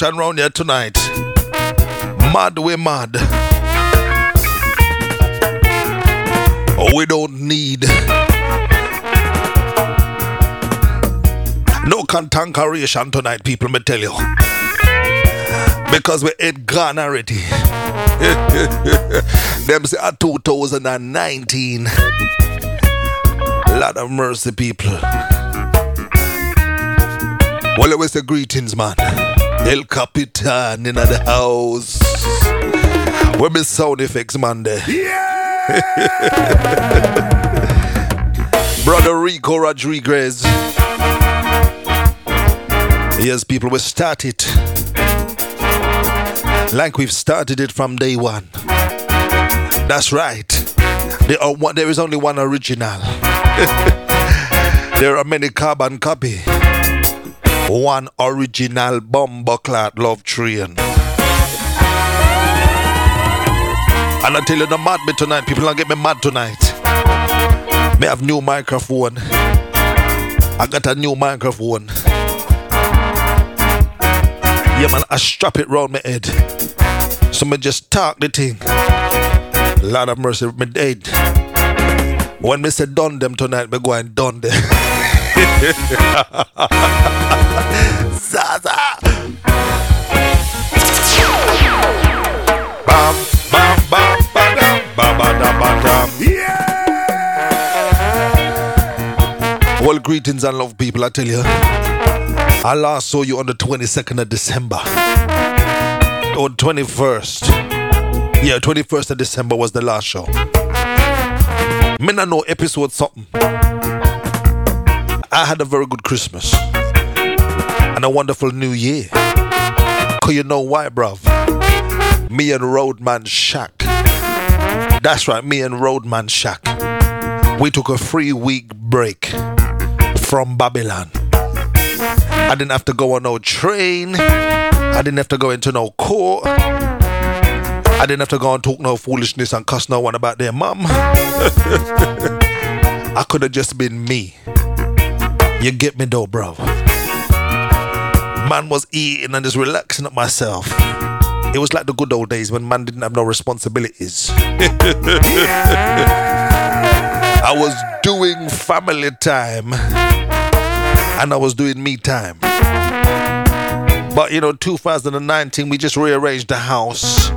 want a revolution round here tonight. Mad, we mad. Oh, we don't need. No cantankeration tonight, people, me tell you. Because we ain't gone already. Them say ah, a 2019. Lot of mercy, people. Well, it was the greetings, man. El Capitan in the house. Where me sound effects, man, there. Brother Rico Rodriguez. Yes, people, we start it like we've started it from day one. That's right. There, are one, there is only one original. there are many carbon copy. One original bumbleclad love train. And I tell you, the mad me tonight. People don't get me mad tonight. Me have new microphone. I got a new microphone. Yeah, man, I strap it round my head. So me just talk the thing. Lord of mercy, me dead. When me say done them tonight, me go and done them. Zaza. Bam, bam, bam, badam, babada, badam. Yeah. Well, greetings and love, people. I tell you. I last saw you on the 22nd of December. Or 21st. Yeah, 21st of December was the last show. Me not know episode something. I had a very good Christmas. And a wonderful new year. Cause you know why, bruv? Me and Roadman Shack. That's right, me and Roadman Shack. We took a three week break from Babylon. I didn't have to go on no train. I didn't have to go into no court. I didn't have to go and talk no foolishness and cuss no one about their mum. I could have just been me. You get me though, bro. Man was eating and just relaxing at myself. It was like the good old days when man didn't have no responsibilities. I was doing family time and I was doing me time. But you know, 2019, we just rearranged the house.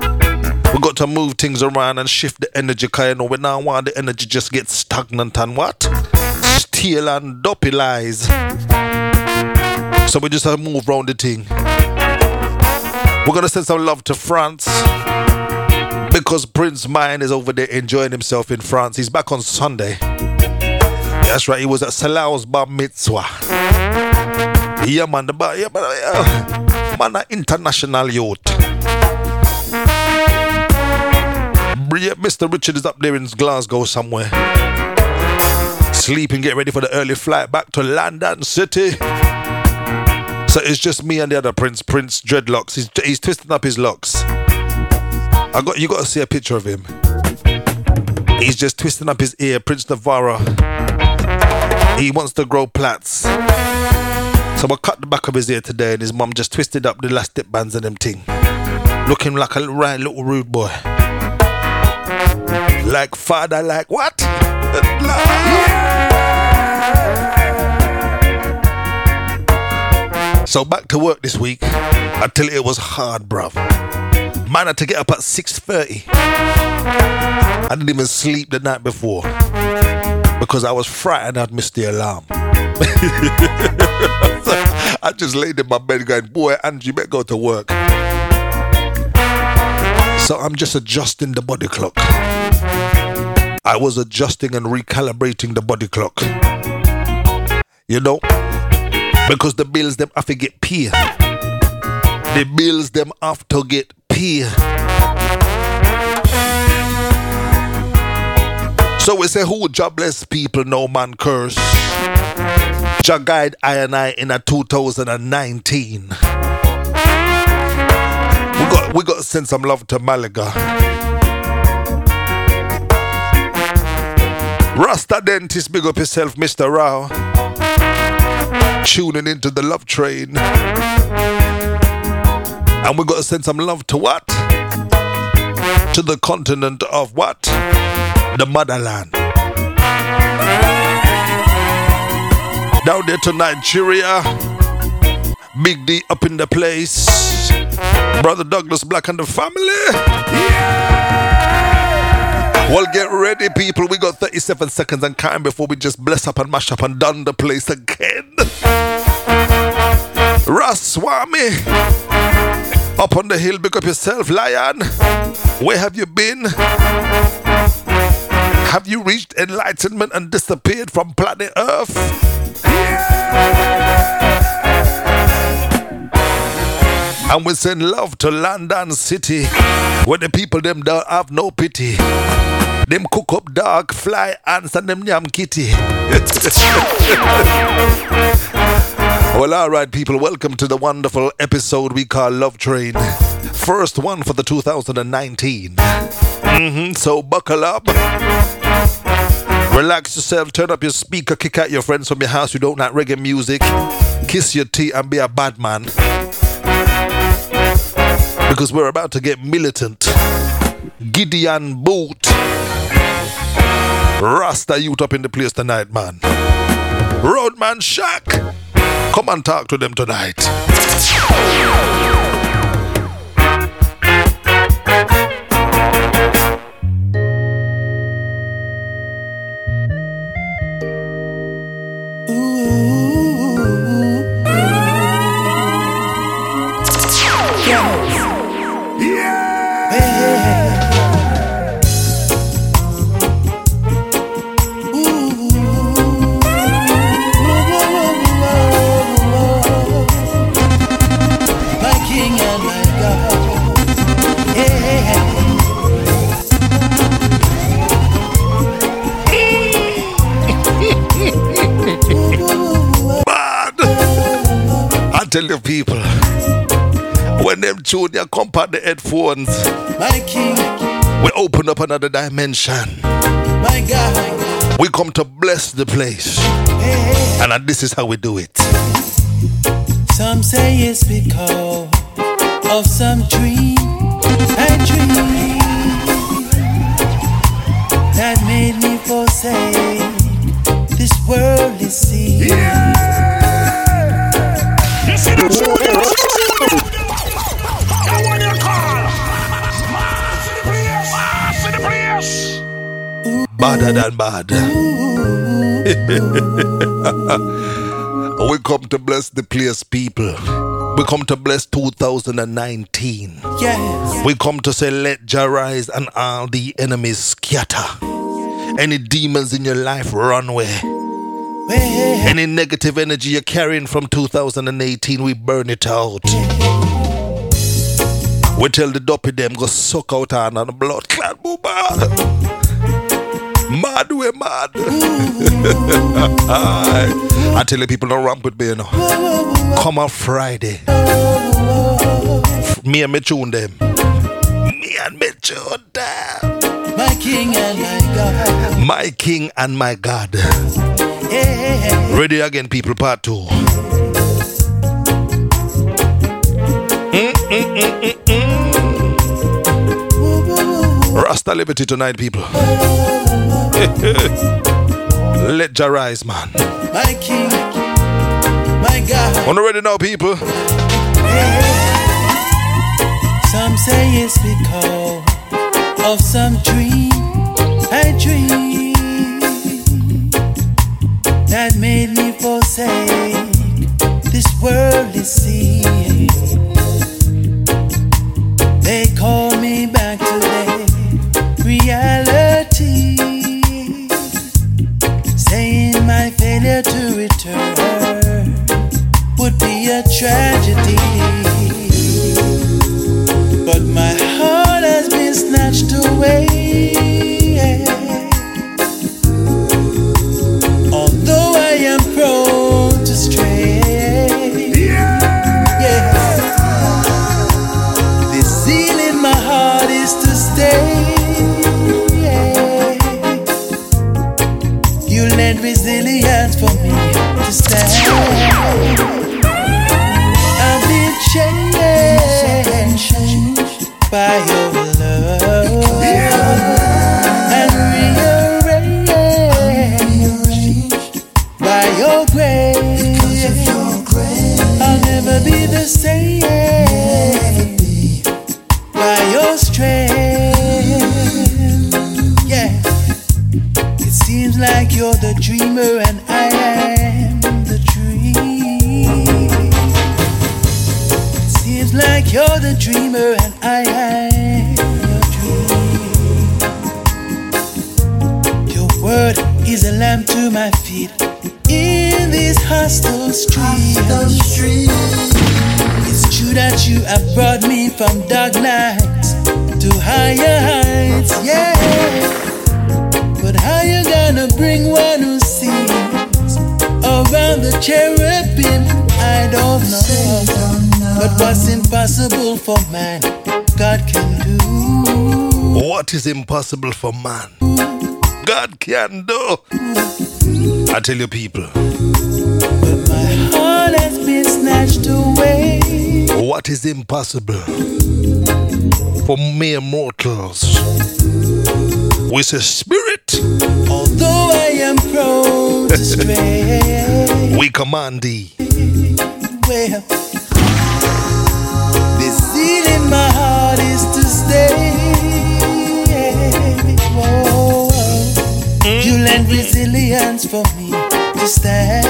We got to move things around and shift the energy, cause you know, we now want the energy just get stagnant and what? Steel and dopey lies. So we just have to move around the thing. We're gonna send some love to France. Because Prince Mine is over there enjoying himself in France. He's back on Sunday. That's right, he was at Salah's Bar Mitzvah. Yeah, man, the bar, yeah, man, yeah. man, an international youth. Mr. Richard is up there in Glasgow somewhere. Sleeping, getting ready for the early flight back to London City. So it's just me and the other Prince, Prince Dreadlocks. He's, he's twisting up his locks. I got you got to see a picture of him. He's just twisting up his ear, Prince Navarro. He wants to grow plaits. So I cut the back of his ear today, and his mum just twisted up the elastic bands and them thing. Looking like a right little rude boy. Like father, like what? So back to work this week. You it was hard, bruv. Man had to get up at 6.30. I didn't even sleep the night before. Because I was frightened I'd missed the alarm. I just laid in my bed going, boy, Angie, better go to work. So I'm just adjusting the body clock. I was adjusting and recalibrating the body clock. You know? Because the bills them have to get paid. The bills them have to get paid. So we say who jobless people no man curse. Jah guide I and I in a 2019. We got we got to send some love to Malaga. Rasta Dentist, big up yourself, Mr. Rao. Tuning into the love train. And we got to send some love to what? To the continent of what? The motherland. Down there to Nigeria. Big D up in the place. Brother Douglas Black and the family. Yeah! Well, get ready, people. We got 37 seconds and time before we just bless up and mash up and done the place again. Raswami. Up on the hill, pick up yourself, lion. Where have you been? Have you reached enlightenment and disappeared from planet Earth? And we send love to London City, where the people them don't have no pity. Them cook up dog, fly ants, and them yam kitty. well, all right, people, welcome to the wonderful episode we call Love Train. First one for the 2019. Mm-hmm, so buckle up. Relax yourself, turn up your speaker, kick out your friends from your house who don't like reggae music, kiss your tea, and be a bad man. Because we're about to get militant. Gideon Boot. Rasta youth up in the place tonight, man. Roadman Shack. Come and talk to them tonight. Tell you people, when them tune you come on the headphones, My King, we open up another dimension. my God. We come to bless the place. Yeah. And uh, this is how we do it. Some say it's because of some dream I dream that made me forsake this worldly scene. That Badder than bad. we come to bless the place, people. We come to bless 2019. Yes. We come to say, let Jah rise and all the enemies scatter. Any demons in your life run away. Any negative energy you're carrying from 2018, we burn it out. We tell the dopey them go suck out on the blood clot booba. Mad we mad. Mm. Aye. I tell the people don't ramp with me, you know. Come on Friday. Me and me tune them. Me and me tune them. my King and my God. My king and my God. Yeah. Ready again, people, part two. Rasta Liberty tonight, people. Let Jah rise, man. My King, my God. On ready now, people. Some say it's because of some dream I dream that made me forsake this worldly scene. They call me back to their reality, saying my failure to return would be a tragedy. I've been changed by your. Impossible for man? God can do. I tell you, people, But my heart has been snatched away. what is impossible for mere mortals? with a Spirit, Although I am prone to stray. we command thee. Well, the zeal in my heart is to stay. Mm-hmm. You lend resilience for me to stand.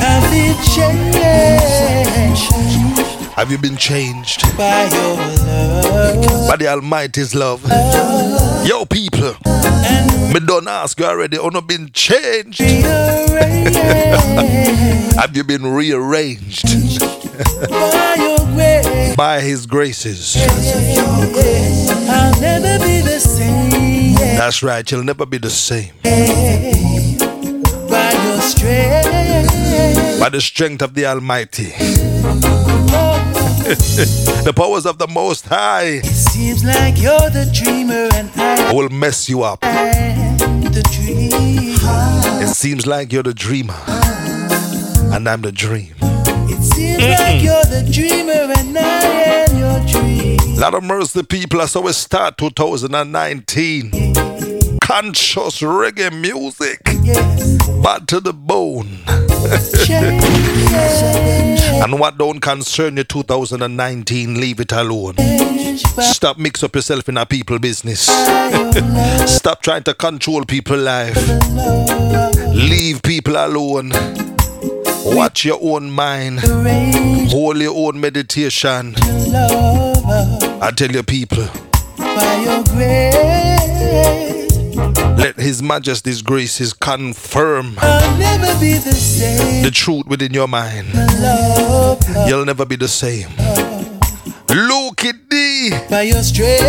I've been changed? Have you been changed? By your love. By the Almighty's love? Yo, people, and me don't ask you already, oh, or not been changed? Have you been rearranged grace. by His graces? I'll never be the same. That's right, you'll never be the same. by your strength. By the strength of the Almighty, the powers of the Most High It seems like you're the dreamer and I will mess you up. the dream. It seems like you're the dreamer, and I'm the dream. It seems like you're the dreamer and I am your dream. Lot of mercy, people. That's how we start 2019. Conscious reggae music, Yes, bad to the bone. And what don't concern you 2019, leave it alone. Stop mix up yourself in a people business. Stop trying to control people life. Leave people alone. Watch your own mind. Hold your own meditation. I tell you, people, by your grace. let His Majesty's graces confirm never be the same. the truth within your mind. You'll never be the same. Loki D. by your strength.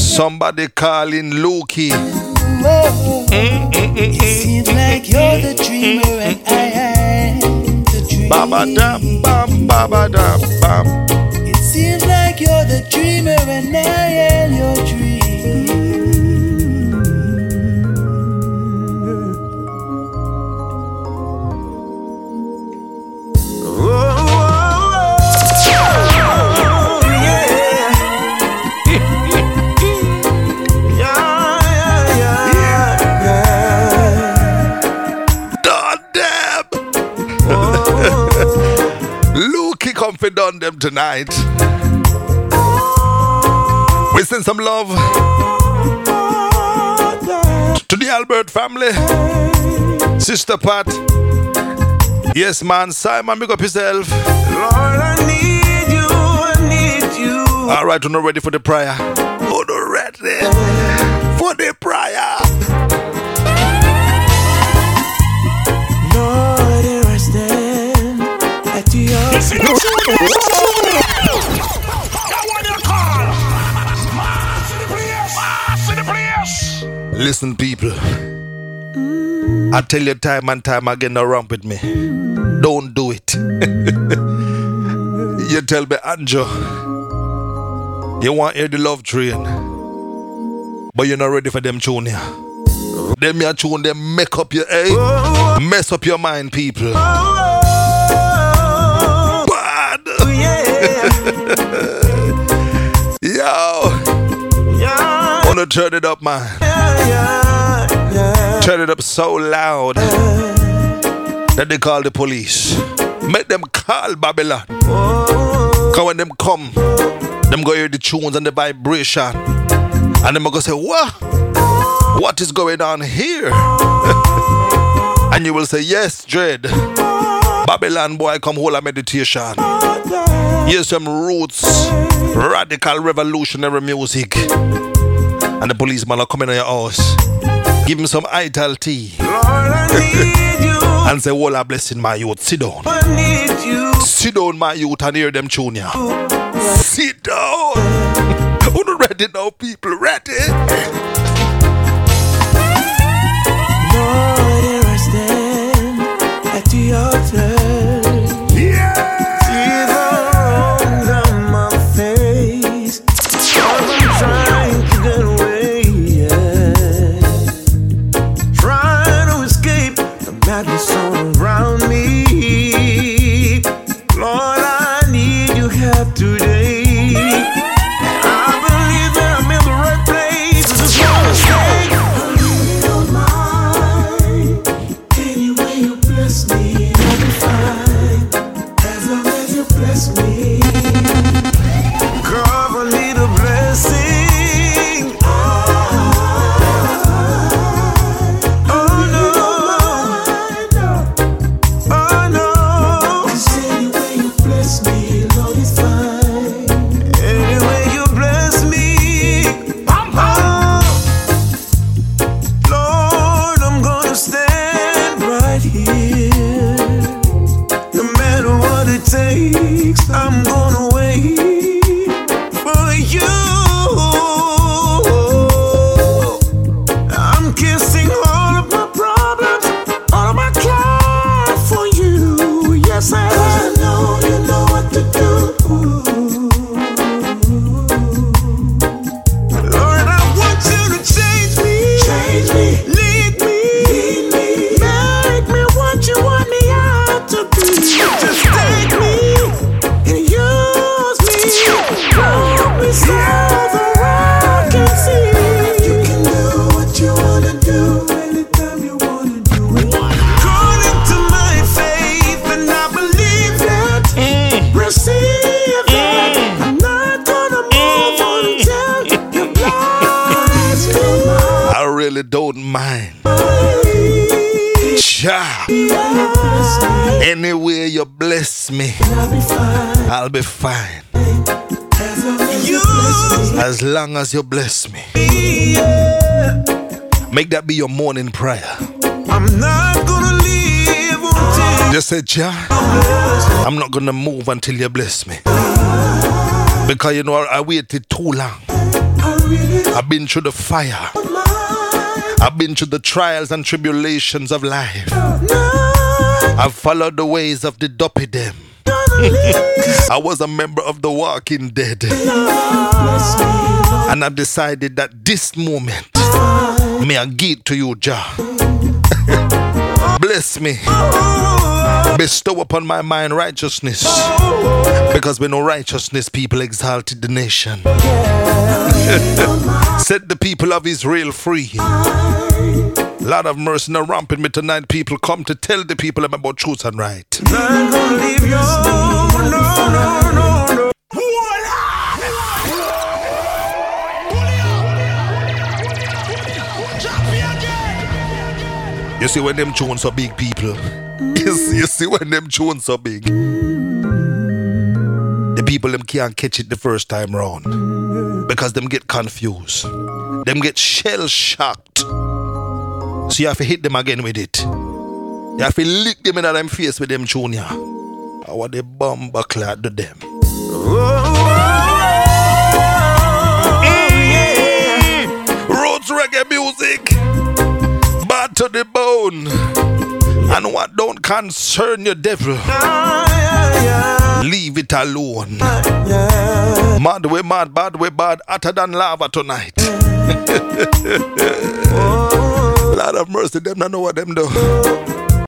Somebody calling Loki. Whoa. Oh, oh. It seems like you're the dreamer and I am the dream. Baba dam bam baba dam bam. It seems like you're the dreamer and I am your dream. Loki come for done them tonight. We send some love to the Albert family. Sister Pat. Yes, man. Simon, make up yourself. All right, we're not ready for the prayer. Oh, not ready for the prayer. Listen, people. I tell you time and time again, wrong with me. Don't do it. you tell me, Anjo, you want hear the love train, but you're not ready for them tune here. Them your tune, them make up your eh? Mess up your mind, people. Yo, Yeah, wanna turn it up, man. yeah, yeah, yeah. Turn it up so loud that they call the police. Make them call Babylon. Oh. Cause when them come, them go hear the tunes and the vibration. And them go say, What? What is going on here? and you will say, Yes, Dread. Babylon boy, come hold a meditation. Here's some roots, radical revolutionary music. And the policeman are coming in your house. Give him some ital tea and say, Well, blessing, my youth. Sit down. Sit down, my youth, and hear them tune ya. Sit down. Who ready now, people? Ready? Lord, here fine. As long as you bless As long as you bless me. yeah. Make that be your morning prayer. I'm not gonna leave until Just say, Jah, I'm not gonna move until you bless me. Because you know, I waited too long. I've been through the fire. I've been through the trials and tribulations of life. I've followed the ways of the dopey them. I was a member of the walking dead. And I've decided that this moment, may I give to you, Jah. Bless me. Bestow upon my mind righteousness. Because when no righteousness, people exalted the nation. Set the people of Israel free. Lord of mercy, now ramping me tonight. People come to tell the people about truth and right. you. See when them tunes so big, people. You see, you see when them tunes so big. The people them can't catch it the first time round because them get confused. Them get shell shocked. So you have to hit them again with it. You have to lick them in them face with them junior. I want the bomb clad to them. Mm. Roots reggae music, bad to the bone. And what don't concern your devil, leave it alone. Mad way mad, bad way bad, hotter than lava tonight. Lord of mercy, them don't know what them do.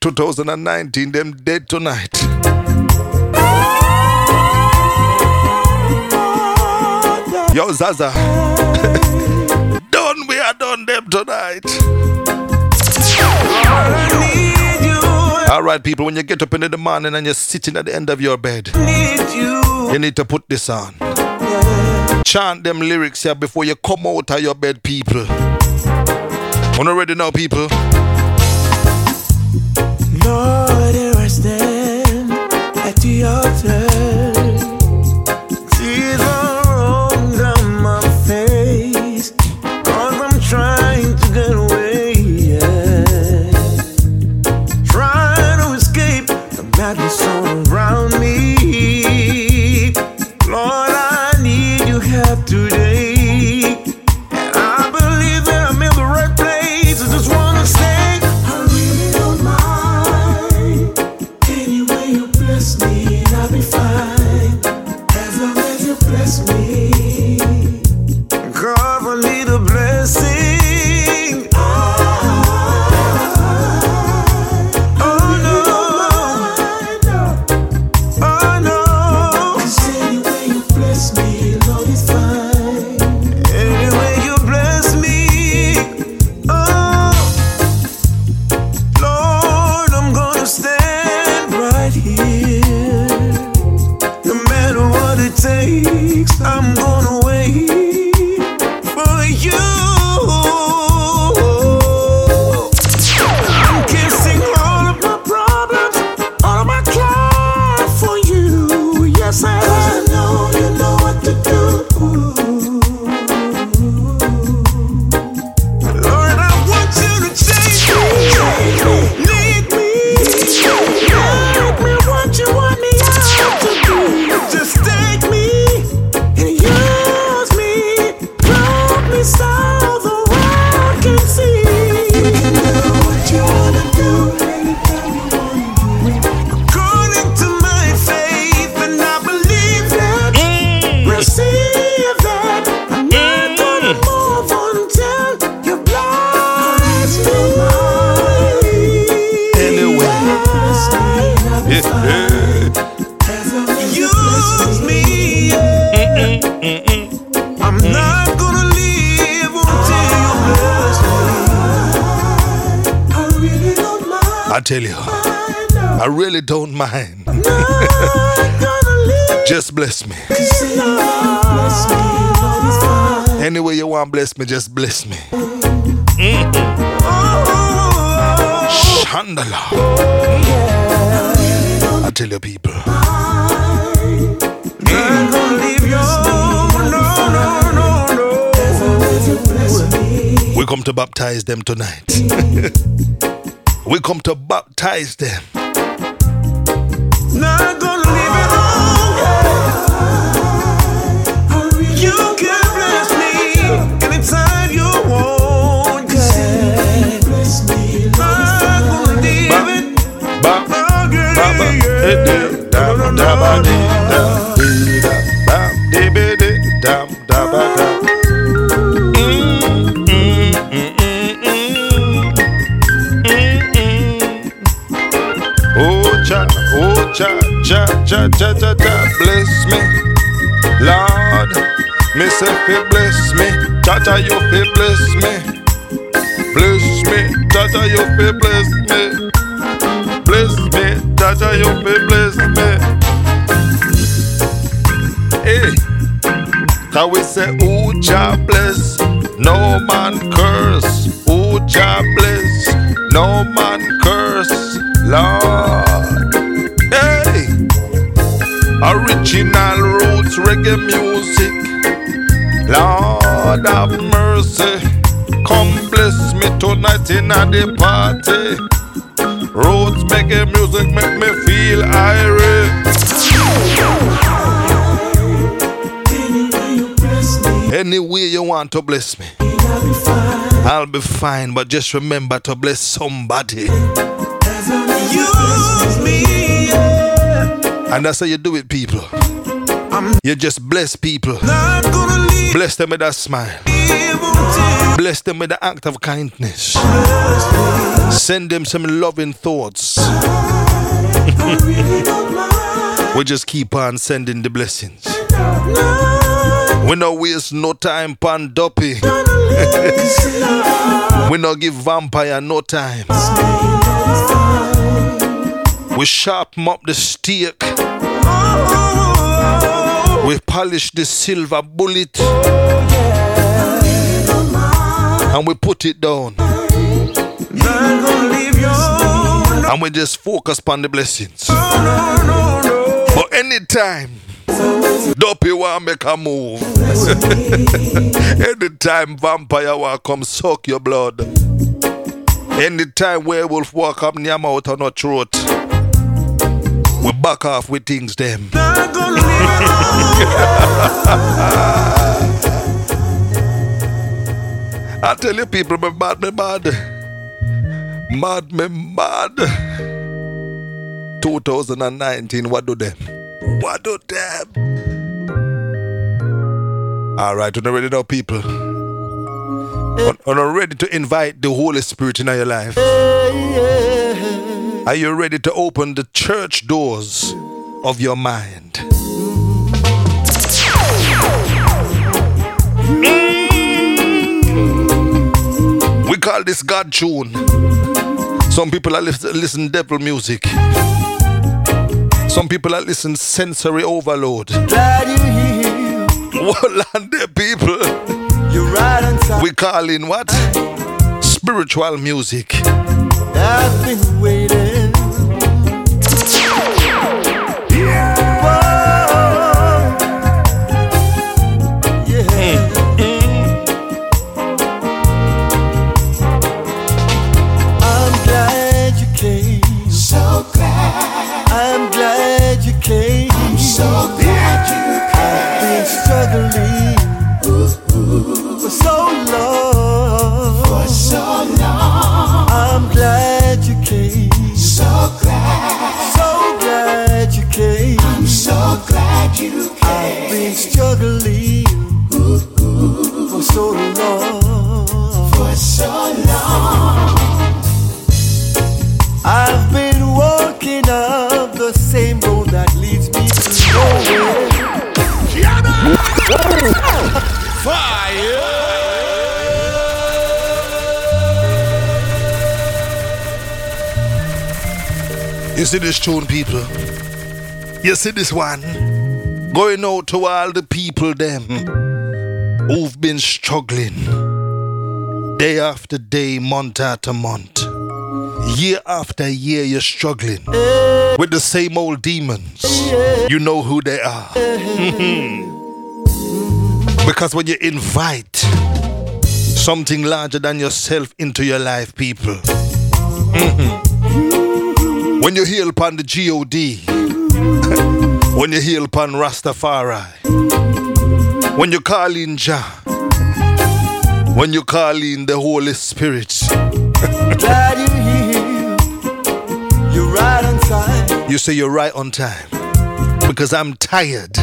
2019, them dead tonight. Yo, Zaza. done, we are done them tonight. All right, people, when you get up in the morning and you're sitting at the end of your bed, you need to put this on. Chant them lyrics here before you come out of your bed, people. Wanna ready now, people? Lord, here I stand at the altar. Bless me. Me, just bless me. Oh, Chandala. I tell you, people. We come to baptize them tonight. we come to baptize them. Cha, you fi bless me, bless me, cha, you fi bless me. How we say, Ooh, Jah bless, no man curse. Ooh, Jah bless, no man curse. Lord, hey, original roots reggae music. Lord have mercy, come bless me tonight in a the party. To bless me, I'll be fine. But just remember to bless somebody. Use me. yeah. And that's how you do it, people. You just bless people. Bless them with a smile. Bless them with the act of kindness. Send them some loving thoughts. we just keep on sending the blessings. We no waste no time pan duppy. we no give vampire no time. We sharpen up the stake. We polish the silver bullet. And we put it down. And we just focus on the blessings. But anytime Dopey want make a move. Anytime vampire want come suck your blood. Anytime werewolf walk up near mouth on our throat. We back off with things them. I tell you people, me mad, me mad. Mad, me mad. 2019, what do them? What do them? All right, we're ready now, people. Eh. Are ready to invite the Holy Spirit in your life? Eh, are you ready to open the church doors of your mind? Mm. We call this God tune. Some people are listen devil music. Some people are listen sensory overload. Glad you here. Well, and the people You're right on time. we call in what? Spiritual music. Been struggling for so long. For so long. I've been walking up the same road that leads me to nowhere. Fire! You see this tune, people? You see this one? Going out to all the people them who've been struggling day after day, month after month, year after year. You're struggling with the same old demons. You know who they are. because when you invite something larger than yourself into your life, people. When you heal upon the G-O-D, when you heal pan Rastafari, when you call in Jah, when you call in the Holy Spirit, Glad you're. You're right on time. you say you're right on time. Because I'm tired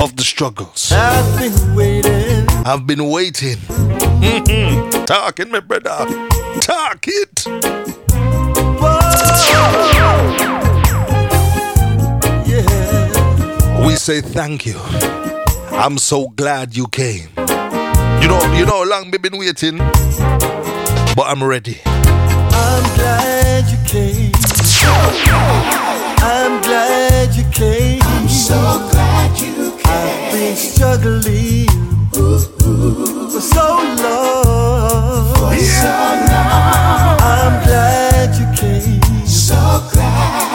of the struggles. I've been waiting. I've been waiting. Talking, my brother. Talk it. Yeah. We say thank you. I'm so glad you came. You know, you know how long we've been waiting, but I'm ready. I'm glad you came. I'm glad you came. I'm so glad you came. I've been struggling for so long. For so long. I'm glad you came. So glad.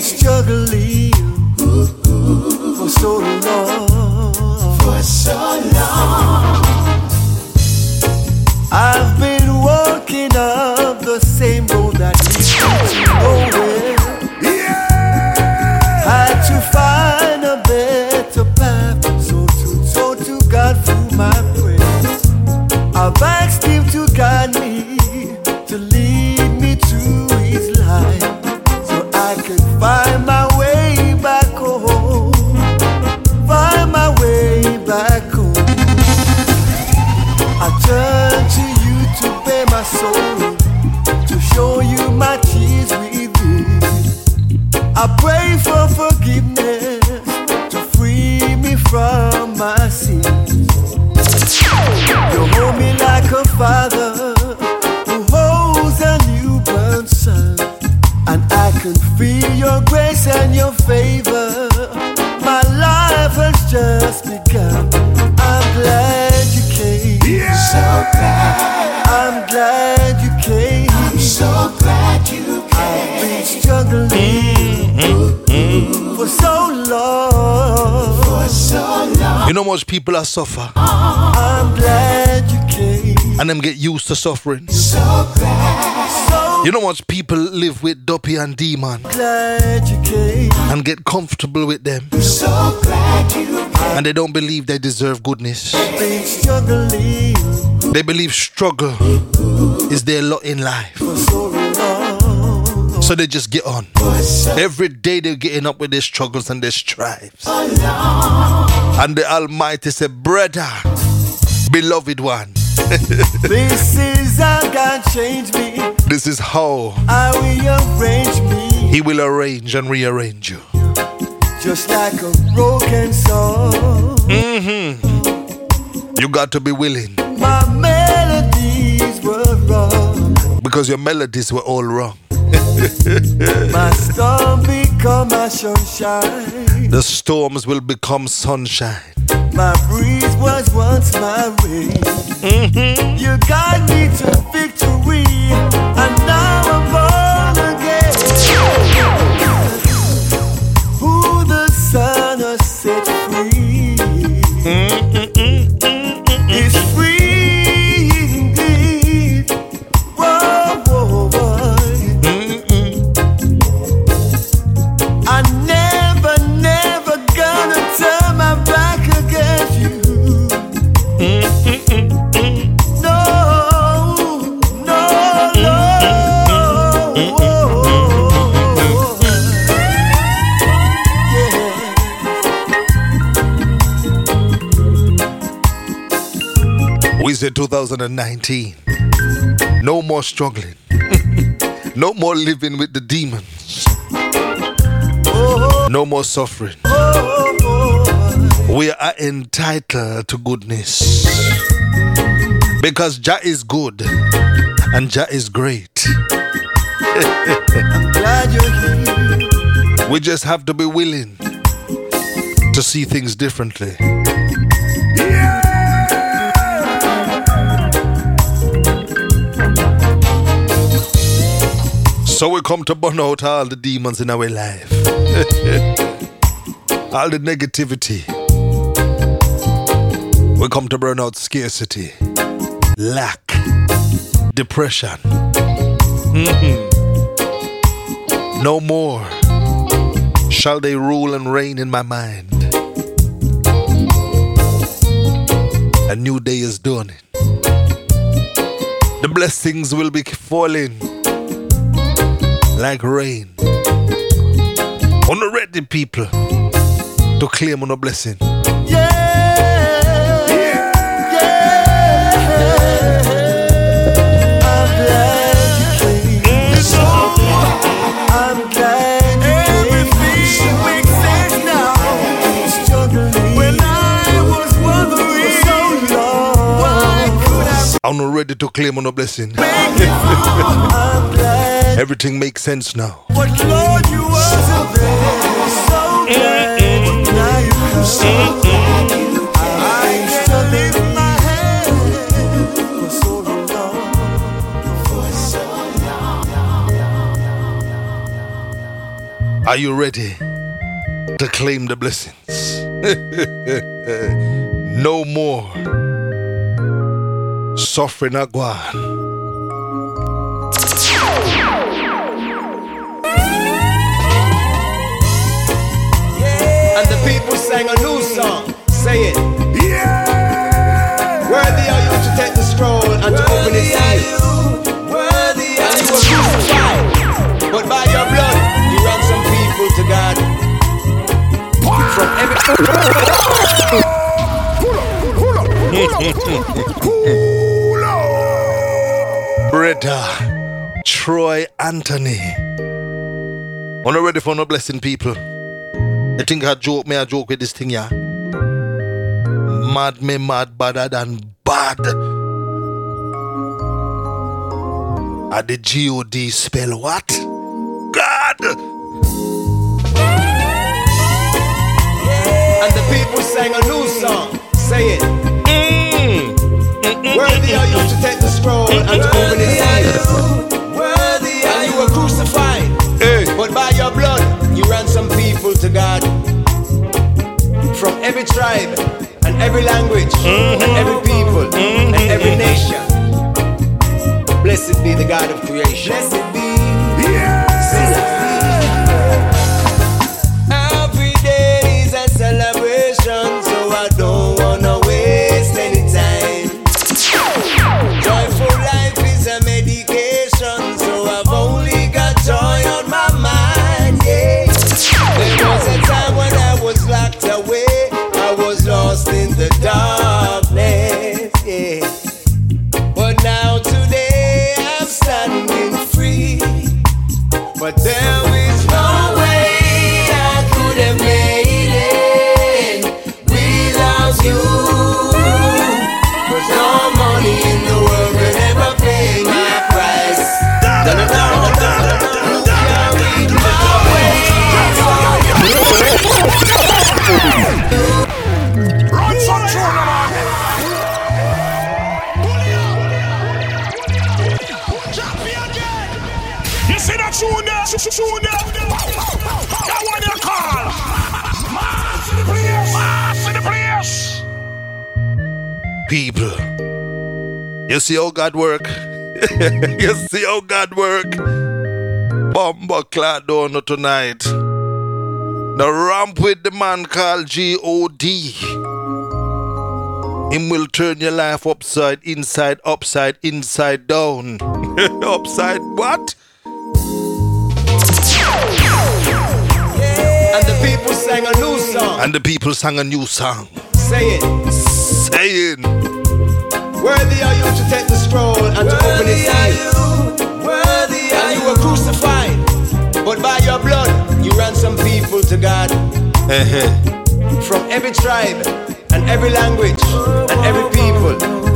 Been struggling for so long. For so long. I've I pray for forgiveness to free me from my sins. You hold me like a father who holds a newborn son, and I can feel your grace and your favor. My life has just begun. I'm glad you came. Yeah. So glad. I'm glad you came. I'm so glad you came. I've been struggling. Mm long. For so long. You know much people are suffer I'm glad you came. and them get used to suffering. So glad. So You know much people live with dopey and demon glad you came. and get comfortable with them So glad you came. and they don't believe they deserve goodness. They believe struggle is their lot in life. So they just get on. Every day they're getting up with their struggles and their strives. And the Almighty said, Brother, beloved one, This is how God changed me. this is how He arranged me. He will arrange and rearrange you. Just like a broken song. Mm-hmm. You got to be willing My melodies were wrong. Because your melodies were all wrong. My storm become my sunshine. The storms will become sunshine. My breeze was once my rain. Mm-hmm. You got me to victory, We 2019. No more struggling. no more living with the demons. No more suffering. We are entitled to goodness. Because Jah is good and Jah is great. We just have to be willing to see things differently. So we come to burn out all the demons in our life, all the negativity. We come to burn out scarcity, lack, depression. Mhm. No more shall they rule and reign in my mind. A new day is dawning. The blessings will be falling like rain on the ready people to claim on a blessing. Yeah, yeah. I'm glad you came. I'm glad you Everything makes sense now. When I was wondering so long. Why could I I'm not ready to claim on a blessing. Make it through? I'm glad, Everything makes sense now. but Lord, you wasn't there. So glad now you come. So glad I used to live my head for so long. For so Are you ready to claim the blessings? no more suffering. And the people sang a new song. Say it. Yeah! Worthy are you to take the scroll and to open its seals. Worthy And you were crucified, but by your blood you ransom people to God. From every Cool out! Brother Troy Anthony. On ready for no blessing, people. I think I joke me, I joke with this thing, yeah. Mad me mad badder than bad. At the G-O-D spell what? God! And the people sang a new song. Say it. Mm. Mm, mm, Worthy are you to take the scroll and to open its seals. Every tribe and every language and every mm-hmm. people and mm-hmm. every nation. Blessed be the God of creation. Blessed be. Every day is a celebration, you see how God work? you see how God work? Bomba clad donut tonight. The ramp with the man called G.O.D. Him will turn your life upside, inside, upside, inside down. upside what? And the people sang a new song. And the people sang a new song Say it. saying, Worthy are you to take the scroll and to open its seals. Worthy and you were crucified, but by your blood you ransom people to God eh, from every tribe and every language and every people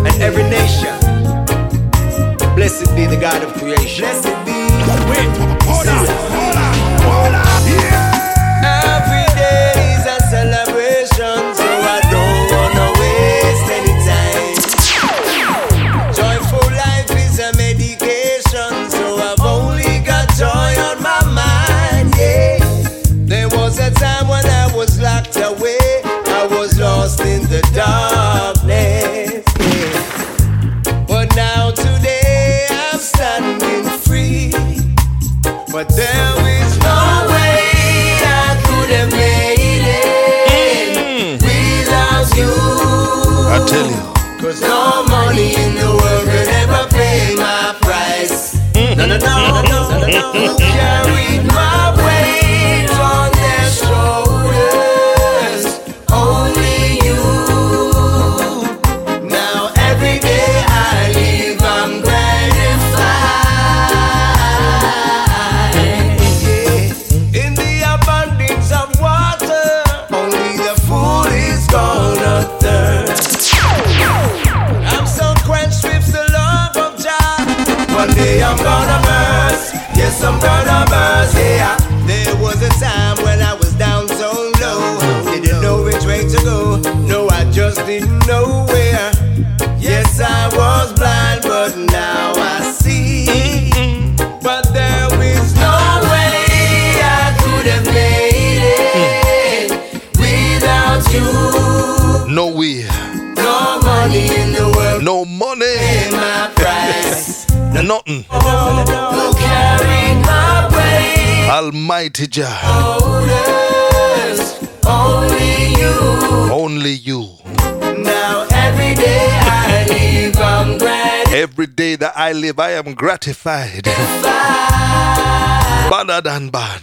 and every nation. Blessed be the God of creation. Blessed be. Wait, hold on, hold on, hold on. But there is no way I could have made it without you. I tell you. Cause no money in the world could ever pay my price. No, no, no, no, no, no, no. Carried my Jah. Shoulders, only you. Only you. Now every day I live, I'm gratified. Every day that I live, I am gratified. Better than bad.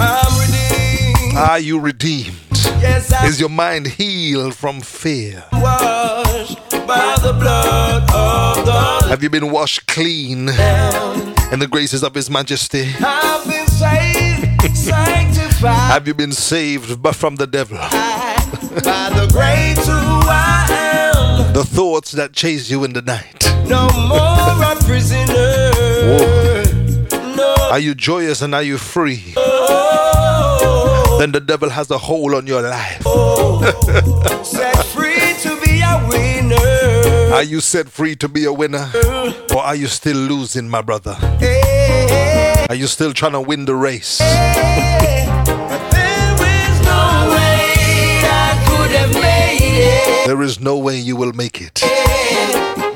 I'm redeemed. Are you redeemed? Yes, Is your mind healed from fear? washed by the blood of the Have you been washed clean Lamb. In the graces of His Majesty? I've been saved, sanctified Have you been saved but from the devil? by the great who I am. The thoughts that chase you in the night. No more a prisoner. No. Are you joyous and are you free? Oh. Then the devil has a hold on your life. Oh. Set free to be a winner. Are you set free to be a winner? Or are you still losing, my brother? Are you still trying to win the race? There is no way you will make it.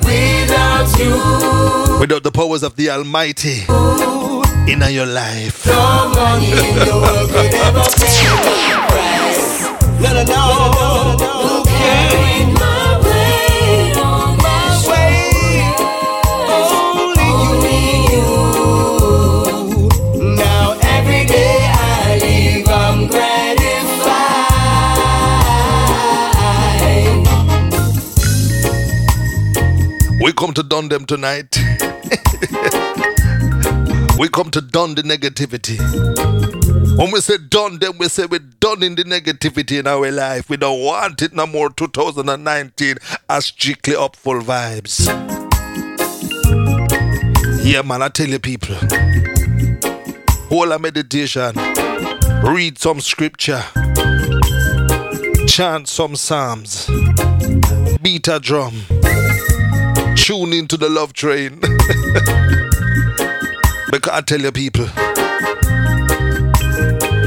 Without you. Without the powers of the Almighty. Ooh. In your life. No money in the world could ever pay the price. No, no, no, no, no, no, no, no, no, no, no, no, no, no, no, no, no, We come to done them tonight. we come to done the negativity. When we say done them, we say we're done in the negativity in our life. We don't want it no more 2019 as strictly up full vibes. Yeah, man, I tell you people. Hold a meditation. Read some scripture. Chant some psalms. Beat a drum. Tune into the love train. because I tell you people,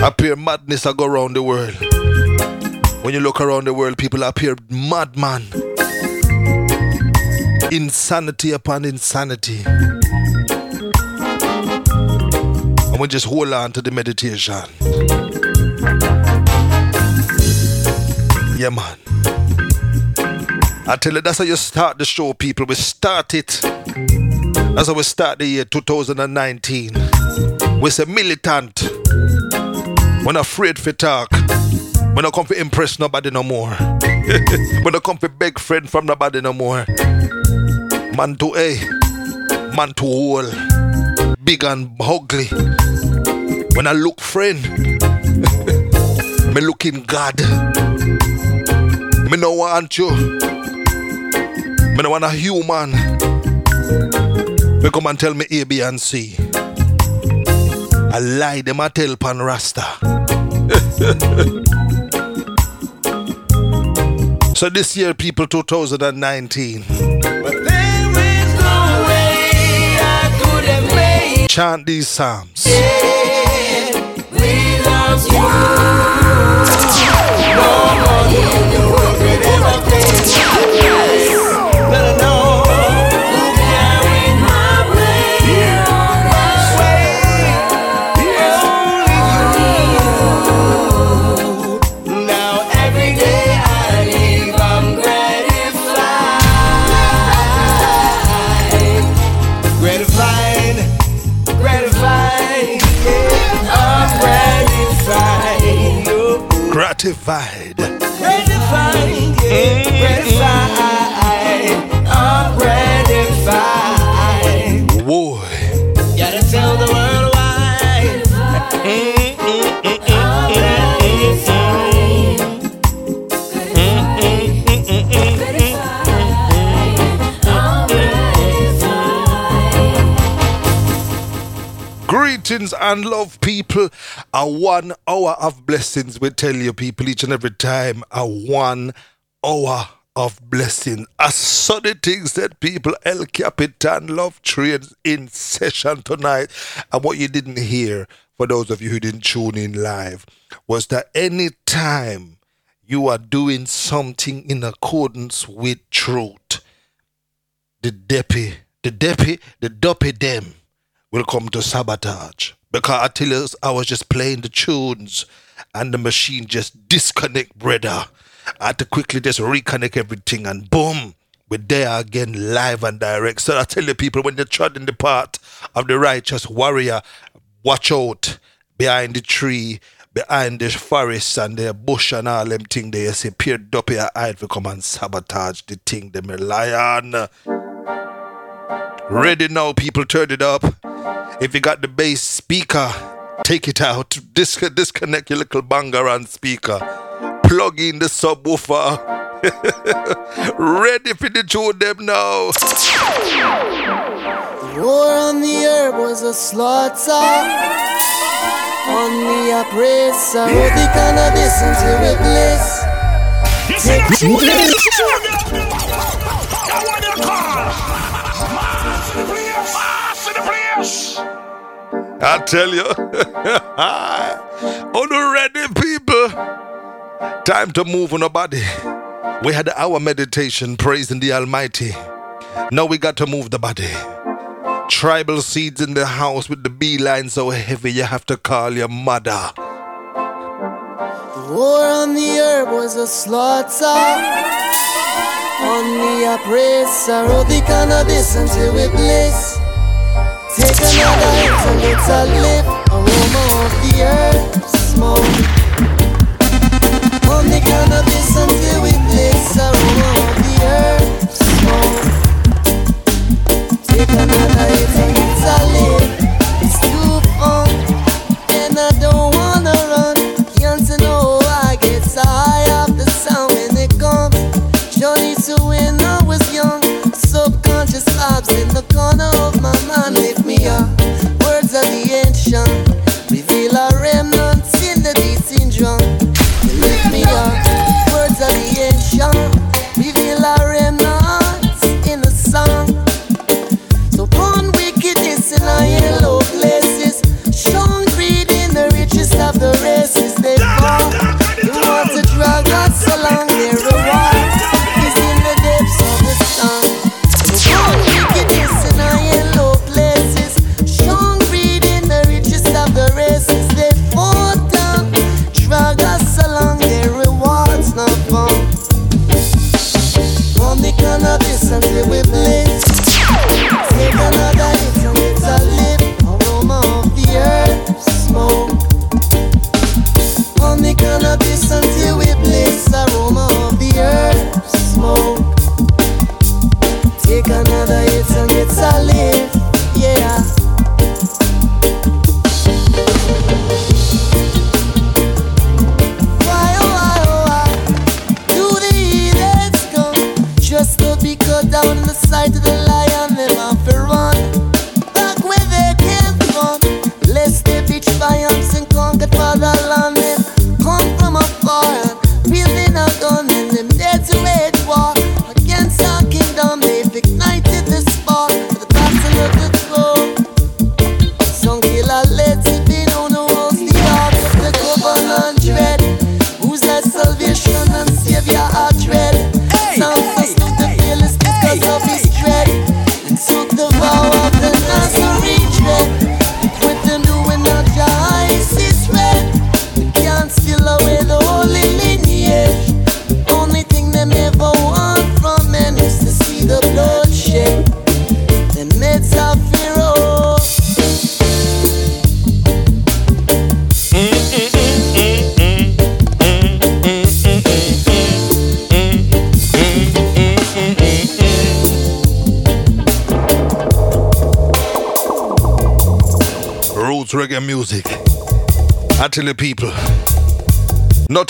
appear madness I go around the world. When you look around the world, people appear madman. Insanity upon insanity. And we just hold on to the meditation. Yeah, man. I tell you, that's how you start the show, people. We start it. That's how we start the year 2019. We say militant. We're not afraid for talk. We're not come to impress nobody no more. We're not come to beg friend from nobody no more. Man to A, man to whole, big and ugly. When I look friend, me looking God. Me no want you. Me no want a human. Me come and tell me A, B, and C. I lie them I tell pan Rasta. so this year, people, 2019, But there is no way I could have made chant these psalms. it Gratified. And love, people. A one hour of blessings. We tell you, people, each and every time. A one hour of blessing. A sunny things that people, El Capitan Love Trains in session tonight. And what you didn't hear, for those of you who didn't tune in live, was that any time you are doing something in accordance with truth, the deppy, the deppy, the duppy them will come to sabotage. Because I tell you, I was just playing the tunes and the machine just disconnect, brother. I had to quickly just reconnect everything and boom, we're there again live and direct. So I tell you people, when you're treading the path of the righteous warrior, watch out behind the tree, behind the forest and the bush and all them thing there. You see, peer up your eye to come and sabotage the thing, them a lion. Ready now, people, turn it up. If you got the bass speaker, take it out. Dis- disconnect your little banger and speaker. Plug in the subwoofer. Ready for the tune them now. The War on the herb was a slaughter. On the oppressor, yeah. the cannabis into a bliss. You I tell you, on the ready people, time to move on the body. We had our meditation praising the Almighty. Now we got to move the body. Tribal seeds in the house with the beeline so heavy you have to call your mother. The war on the herb was a slaughter. On the oppressor, all the cannabis until we bliss. Take another hit so it's a lift. Aroma of the earth, smoke. On the cannabis until we bliss Aroma of the earth, smoke. Take another hit so it's a lift. Just sobs in the corner of my mind lift me up. Words of the ancient.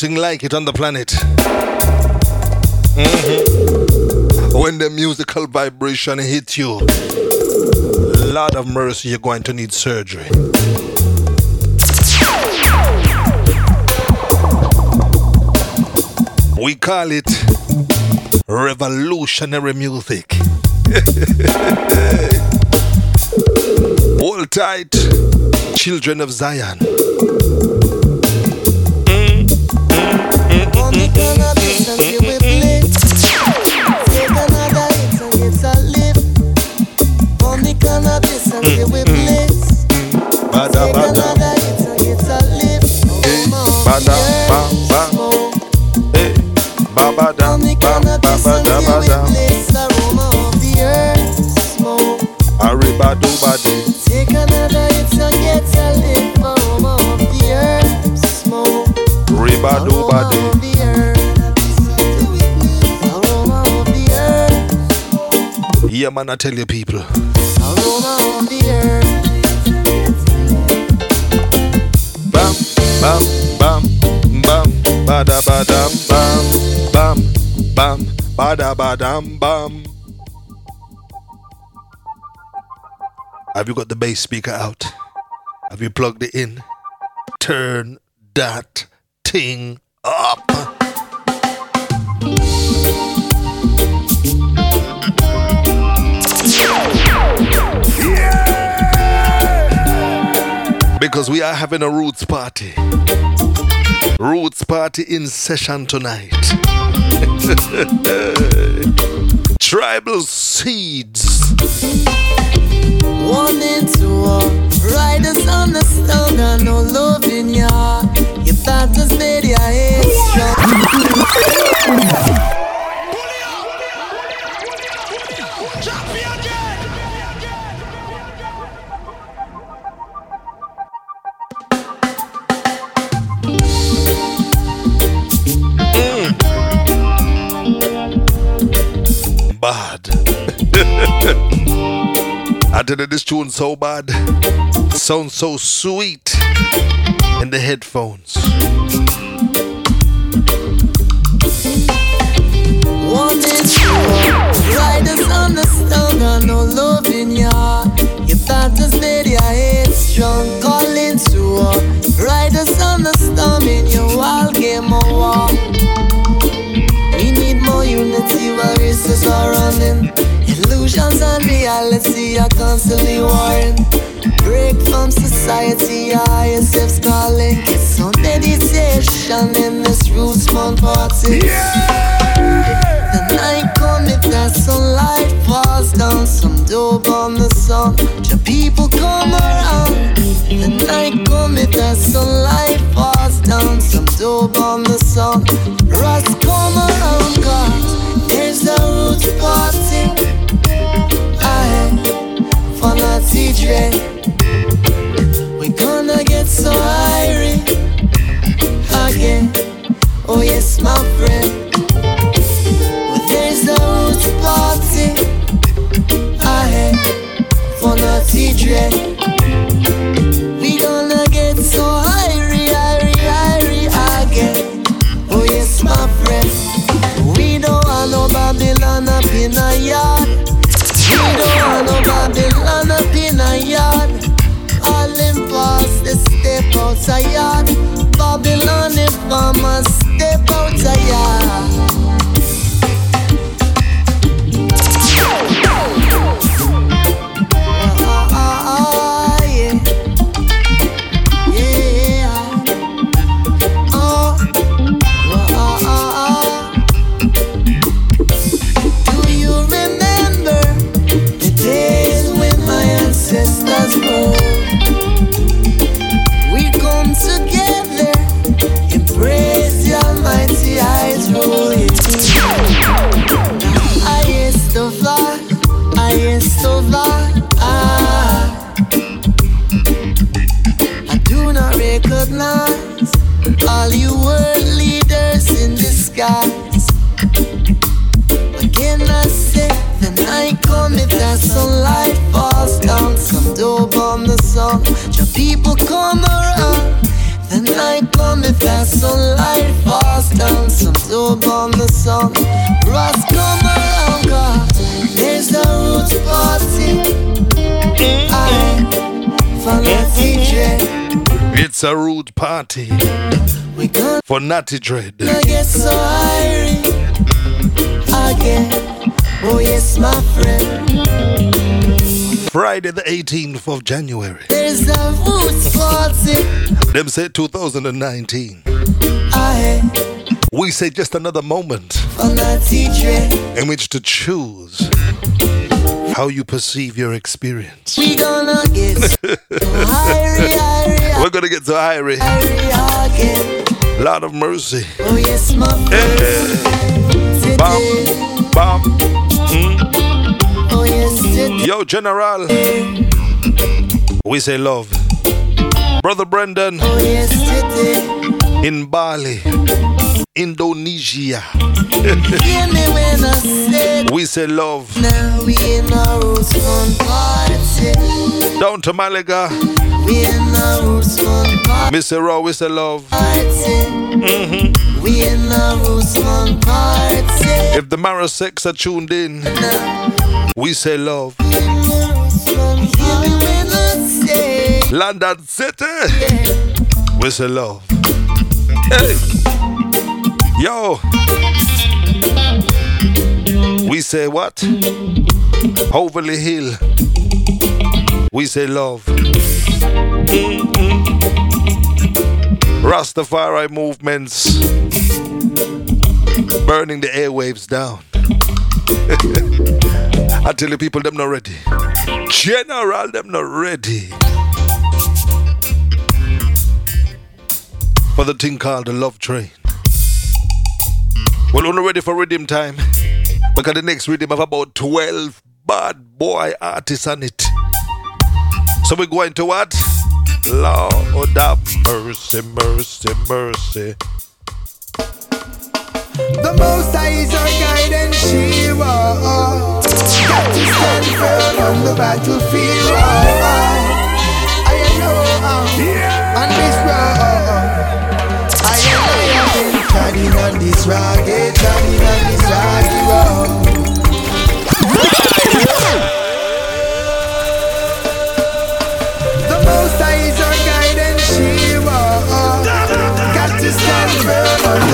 nothing like it on the planet. Mm-hmm. When the musical vibration hits you, Lord of mercy, you're going to need surgery. We call it revolutionary music. Hold tight, children of Zion. man, I tell you, people. Bam, bam, bam, bam, bada badam, bam, bam, bam, bada badam, bam. Have you got the bass speaker out? Have you plugged it in? Turn that thing up. because we are having a roots party. Roots party in session tonight. Tribal seeds. One into one. Riders on the slogan, no love in ya. Your thoughts are made ya Bad. I you this tune so bad. It Sounds so sweet in the headphones. One riders on the stone, no love in ya. Your battles made your head strong. Calling to war, riders on the storm in your wild game of war. We need more unity while races are running. Illusions and reality are constantly warring. Break from society, ISF's calling. Get some meditation in this roots month party. The night come, if that sunlight falls down, some dope on the sun. The people come around. The night come, if that sunlight falls down, some dope on the sun. Rust come around, cause there's a roots party. Aye, for not TJ. We gonna get so irie again. Oh yes, my friend. For the TJ. We gonna get so irie, irie, irie again. Oh yes, my friend. We don't want no Babylon up in a yard. We don't want no Babylon up in a yard. All in past the step out a yard. Babylon if I'm a step out a yard. In disguise. Again, I say the night come if that sunlight falls down. Some dope on the sun, your people come around. The night come if that sunlight falls down. Some dope on the sun, rust come around. God, there's a roots party. I for the TJ. It's a rude party for Natty Dread. get so again. Oh yes, my friend. Friday the 18th of January. There's a roots party. Them say 2019. I We say just another moment on the TJ. in which to choose how you perceive your experience. We gonna get so We're gonna get to Irie. Lord of mercy. Oh yes, my. Hey, bam, bam. Oh yes. Yo, General. We say love. Brother Brendan Oh yes, in Bali, Indonesia. Hear me when I say We say love. now we in roots fun party. Down to Malaga. We in a roots fun. Mr. Raw, we say love. party. We in a roots fun party. If the Maraseks are tuned in, we say love. Hear me when London City, we say love. Hey, yo, we say what? Overly Hill, we say love. Rastafari movements burning the airwaves down. I tell you, people, them not ready. General, them not ready. For the thing called the love train. Well, only ready for rhythm time. Because the next rhythm have about 12 bad boy artists on it. So we're going to what? Lord have mercy, mercy, mercy. The most high is our guide and shield. Got to stand firm on the battlefield. I know I'm on this road. I am treading on this rugged, treading on this rocky road.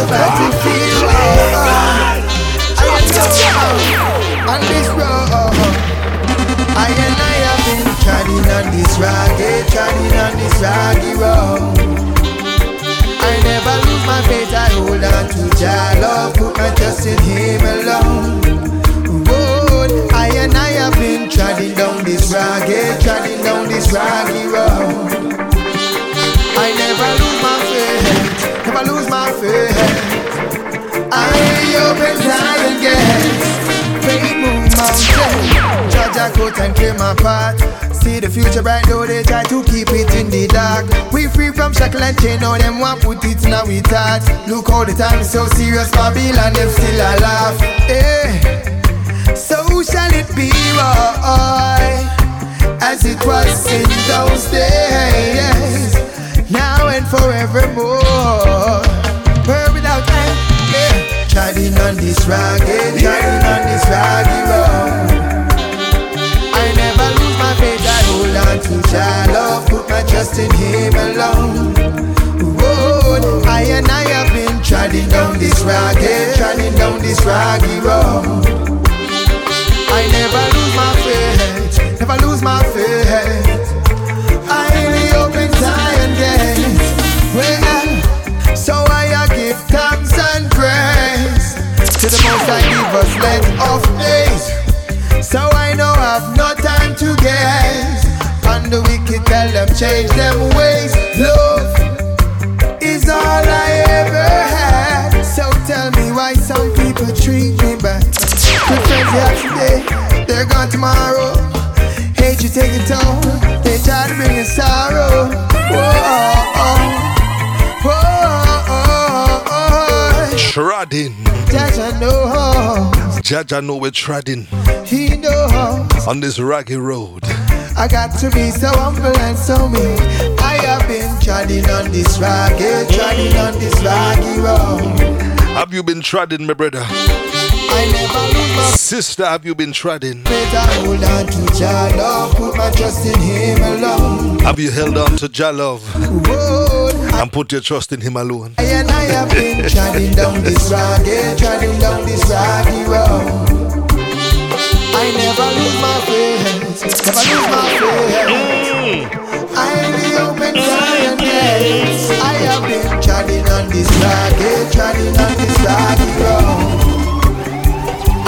Battlefield. I on this road. I and I have been on this on this road. I never lose my faith, I hold on to Jah love, trust in Him alone. I and I have been treading down this rugged, treading down this rocky road. I never lose never lose my faith. I open Zion gates, faith move mountains. Judge I court and clear my path. See the future bright though they try to keep it in the dark. We free from shackle and chain, now them want put it now we thought. Look how the time so serious, Babylon them still a laugh. Eh. So shall it be, boy, as it was in rugged, treading on this rocky road. I never lose my faith, I hold on to Jah love, put my trust in Him alone. Road, I and I have been treading down this rugged, treading down this rocky road. Us length of days. So I know I've no time to gaze. On the wicked, tell them change them ways. Love is all I ever had. So tell me why some people treat me bad. Good friends you they're gone tomorrow. Hate you take a toll, they try to bring in sorrow. Whoa, whoa, whoa. Treading. Jah Jah know, Jah Jah know we're treading he knows. on this rocky road. I got to be so humble and so mean. I have been treading on this rocky, treading on this rocky road. Have you been treading, my brother? I never lose my Sister, have you been treading? faith. I hold on to Jah love, put my trust in Him alone. Have you held on to Jah love Road, and put your trust in Him alone? I and I have been treading down this rocky, treading down this rocky road. I never lose my faith, never lose my faith. I am the open gates. I have been treading on this rocky, treading on this rocky road.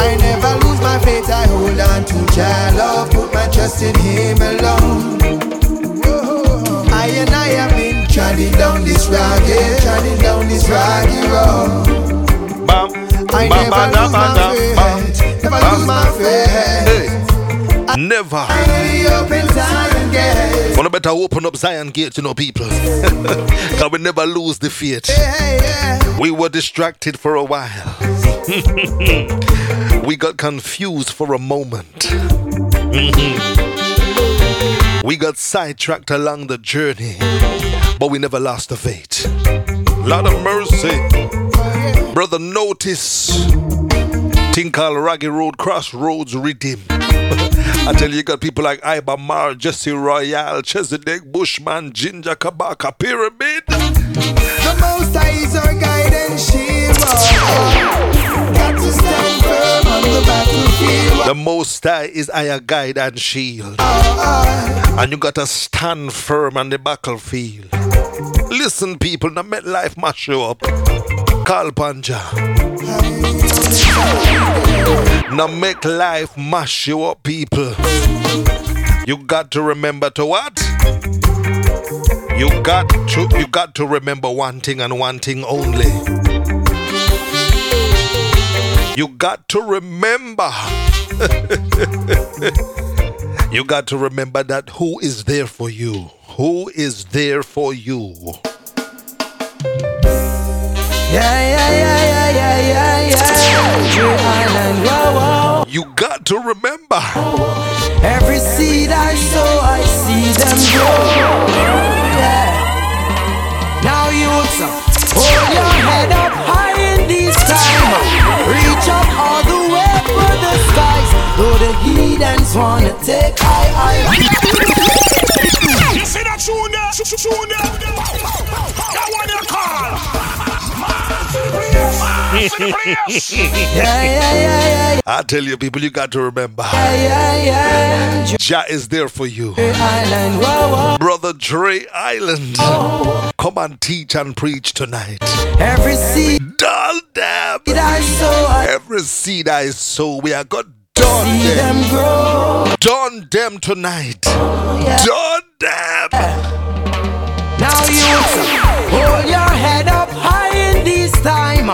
I never lose my faith, I hold on to Jah love, put my trust in Him alone. I and I have been down this rocky, treading down this rocky road. Bam, I bam, never bam, lose bam, my faith, never bam. lose my faith. Hey, never. I really open Zion gates. Wanna better open up Zion gates, you know, people. Cause we never lose the faith. Hey, yeah. We were distracted for a while. we got confused for a moment. We got sidetracked along the journey, but we never lost the faith. Lot of mercy. Brother, notice. Thing called Raggy Road Crossroads Rhythm. I tell you, you got people like Iba Mahr, Jesse Royal, Chezidek, Bushman, Ginger Kabaka, Pyramid. The most high is our guide and shield. Got to stand firm on the. Most High is our guide and shield. Uh-uh. And you gotta stand firm on the battlefield. Listen, people, now make life mash you up. Call Panja. Now make life mash you up, people. You got to remember to what? You got to you got to remember one thing and one thing only. You got to remember. you got to remember that who is there for you? Who is there for you? Yeah, yeah, yeah, yeah, yeah, yeah, yeah. Whoa, whoa. You got to remember. Every seed I sow, I see them grow. Yeah. Now youths, hold Though the heathens wanna take high, high. You see that tune there? Tune tune there? That one you call. Mass in the place. Yeah, yeah, yeah, yeah, I tell you, people, you got to remember. yeah, yeah, yeah. Jah is there for you. Dre Island, whoa, whoa. Brother Dre Island. Oh. Come and teach and preach tonight. Every seed Dull them. I sow, Every seed I sow, we are God done see them. them grow. Done them tonight. Oh, yeah. Done them. Eh. Now you hold your head up high in this time.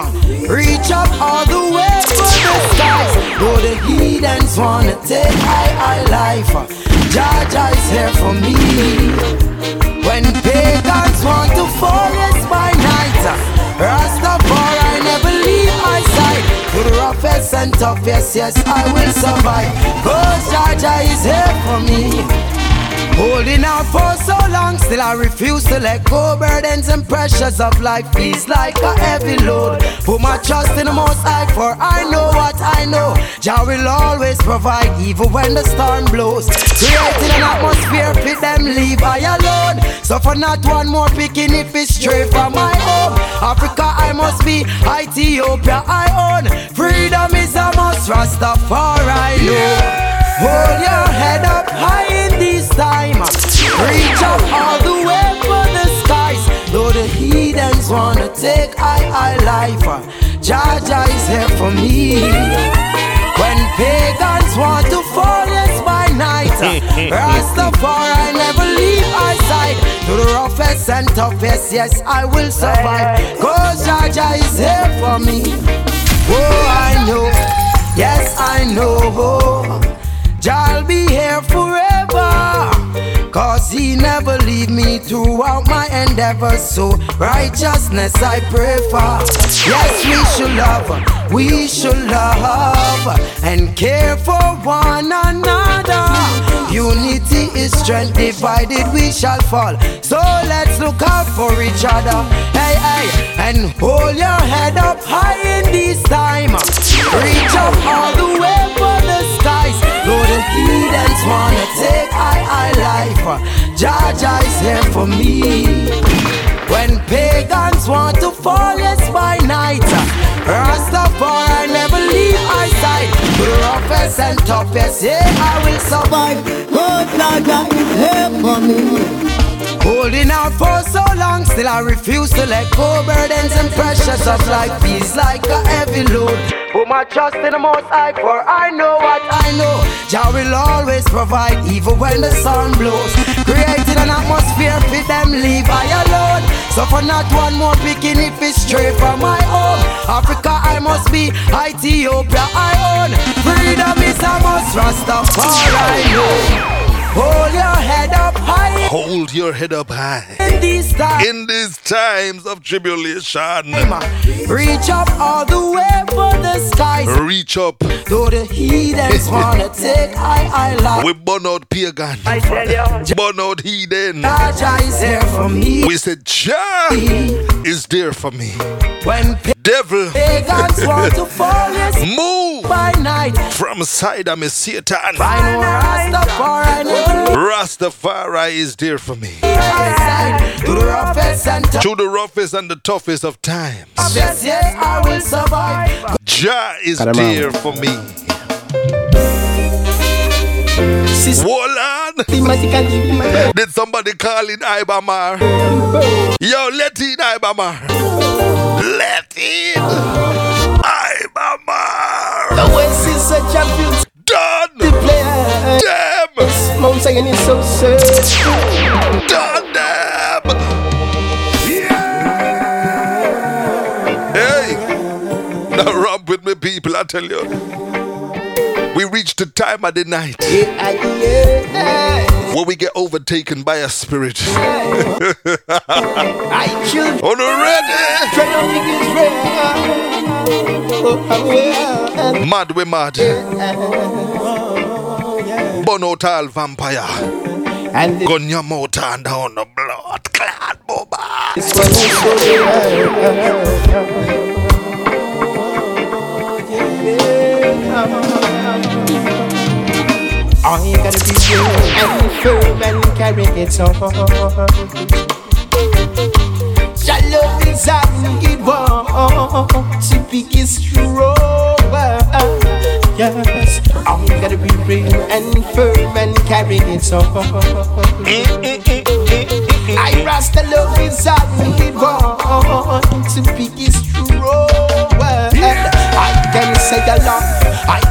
Reach up all the way for the skies. Though the heathens wanna take high, high life. Jah Jah is here for me. When pagans want to fall, yes, by night. Rastafari my the roughest and toughest, yes, I will survive. Oh, Cause Jah Jah is here for me. Holding out for so long, still I refuse to let go. Burdens and pressures of life feels like a heavy load. Put my trust in the most high, for I know what I know. Jah will always provide, even when the storm blows. Creating an atmosphere, fit them leave I alone. So for not one more picking if it's straight from my home. Africa, I must be. Ethiopia, I own. Freedom is a must, Rastafari, know. Hold your head up high in this time. Reach up all the way for the skies. Though the heathens wanna take I, I life. Uh, Jah Jah is here for me. When pagans want to fall, yes, by night. Uh, Rastafari never leave my side. To the roughest and toughest, yes, I will survive. Cause Jah Jah is here for me. Oh, I know. Yes, I know. Jah'll be here forever. Cause he never leave me throughout my endeavors. So righteousness I pray for. Yes, we should love, we should love and care for one another. Unity is strength, divided we shall fall. So let's look out for each other. Hey, hey, and hold your head up high in this time. Reach up all the way heathens wanna take high, high life, Jah Jah is here for me. When pagans want to fall, yes, by night, Rastafari never leave side. The roughest and toughest, yeah, I will survive. Good God is here for me. Holding out for so long, still I refuse to let go. Burdens and pressures of life feels like a heavy load. Put my trust in the most high, for I know what I know. Jah will always provide, even when the sun blows. Creating an atmosphere fit them, leave I alone. So for not one more picking if it's straight from my home. Africa, I must be. Ethiopia, I own. Freedom is a must, Rastafari, I know. Hold your head up high Hold your head up high. in this time. In these times of tribulation, Reach up all the way for the skies. reach up. Though the heathens wanna take high, high life. We burn out pagan. I tell you, Burn out heathen. Jah is here for me. We said, Jah is there for me. When Devil, pagans want to fall, yes, move by night. from side of me, Satan. I know Rastafari never leave Rastafari is there for me. To the roughest and Through the roughest and the toughest of times, toughest, yes, I will survive. Jah is Cut him there for me. Wolan. Systematically. Did somebody call in Iba Mahr? Yo, let in Iba Mahr. Let in Iba Mahr. The West is a beautiful Done. player. Them. Mount Zion is so sad. Done them. Hey. Now run with me, people. I tell you. We reached the time of the night where we get overtaken by a spirit. On ready? Try to make it real. Oh, well. Mad we mad. Bonotal vampire. And your mouth and down the blood. Clad boba. I gotta be real and firm and carry it on. Your love is on it want to be strong. Yes, I gotta be real and firm and carry it on. I rasta love is on it want to be strong. I can say a lot.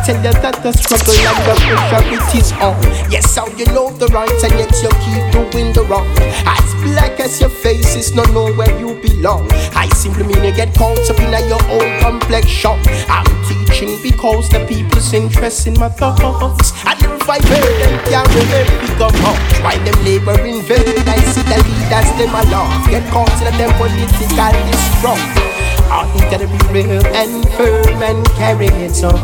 Tell you that the struggle and the pressure it is on. Yes, how you know the right and yet you keep doing the wrong. As black as your face is not know where you belong. I simply mean you get caught up in your own complexion. I'm teaching because the people's interest in my thoughts. And I heard them carry them become hot. While them labor in vain, I see the leaders them along. Get caught in them political strong. I gotta be real and firm and carry it on.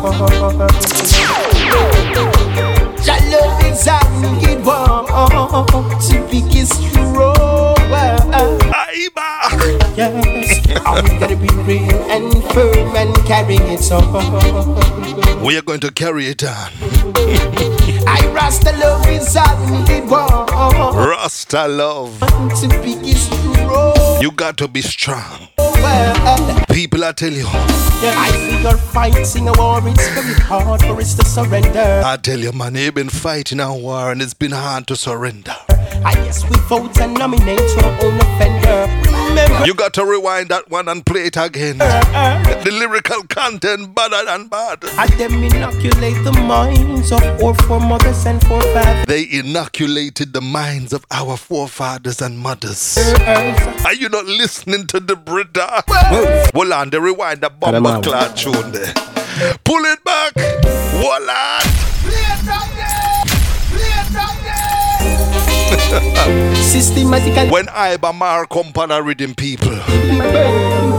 Your love is on it want to be strong. Yes, I gotta be real and firm and carry it on. We are going to carry it on. I rasta love is on it want Rasta love. to be strong. You got to be strong. Uh, People, I tell you. I see you're fighting a war, it's very hard for us to surrender. I tell you, man, you've been fighting a war and it's been hard to surrender. I guess we vote and nominate your own offender. Remember, You got to rewind that one and play it again. Uh, uh. The lyrical content better than bad. I them inoculate the minds of our foremothers and forefathers. They inoculated the minds of our forefathers and mothers. Are you not listening to the Brita? Hold on, they rewind that bomber clad tune there. Pull it back. Hold on. Systematically, When Iba Mahr come on a rhythm, people,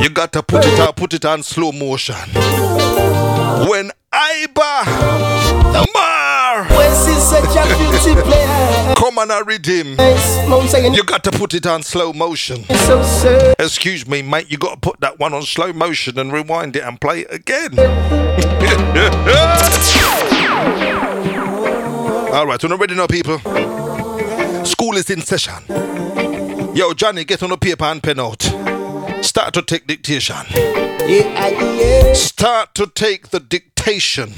you got to put it on, put it on slow motion. When Iba Mahr such a beauty player. come on a rhythm, Yes, Mount Zion you got to put it on slow motion. so. Excuse me, mate, you got to put that one on slow motion and rewind it and play it again. All right, we're not ready now, people. School is in session. Yo, Johnny, get on a paper and pen out. Start to take dictation. Start to take the dictation. I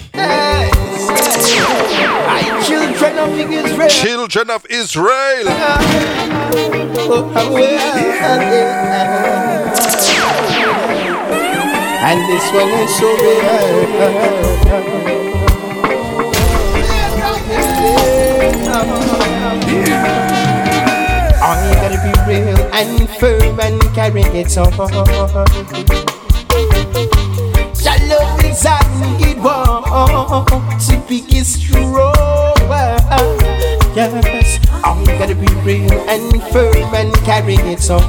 children of Israel. Children of Israel. And this one is so real. I gotta be real and firm and carry it on. Want oh, to be strong. Yes, I gotta be real and firm and carry it on.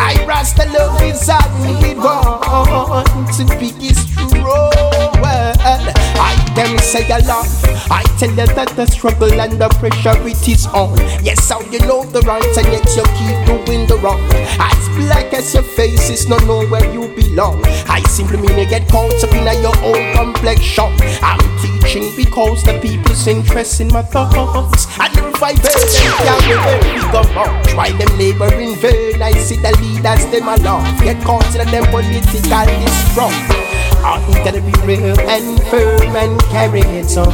I rasta love is on it want oh, to be strong. I can say a lot. I tell you that the struggle and the pressure it is on. Yes, how you know the right and yet you keep doing the wrong. As black as your face is not know where you belong. I simply mean you get caught up in your own complexion. I'm teaching because the people's interest in my thoughts. And if I them carry them become out. While them labor in vain, I see the leaders them along. Get caught in them political strong. I gotta be real and firm and carry it on.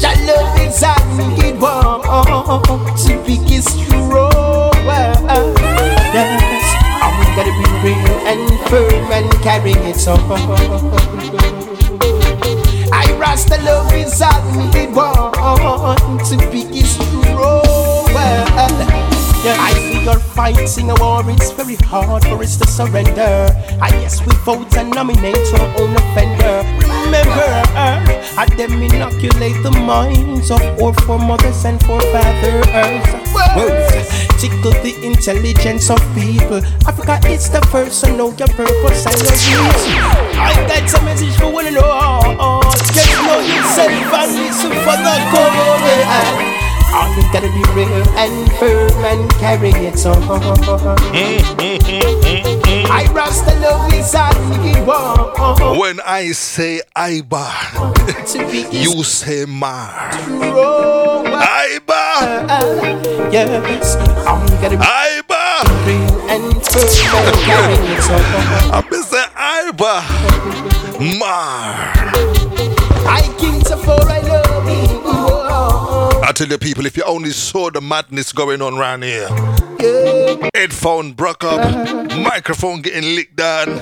Your love is it wants to be strong. Yes, I'm gonna be real and firm and carry it on. I rasta love is it wants to be strong. Yeah. I you're fighting a war, it's very hard for us to surrender. I guess we vote and nominate our own offender. Remember, uh, I them inoculate the minds of our foremothers and forefathers. Words tickle the intelligence of people. Africa is the first to know your purpose and your. I got a message for one and all. To know yourself and listen for the call. All you gotta be real and firm and carry it on. I the love is all When I say Iba, you say Mar. Uh, Iba! Uh, yes, I'm gonna be Iba! real and firm and carry it on. I'm say Iba! Mar. I came to for tell you people, if you only saw the madness going on around here. Headphone broke up, uh-huh. microphone getting licked down.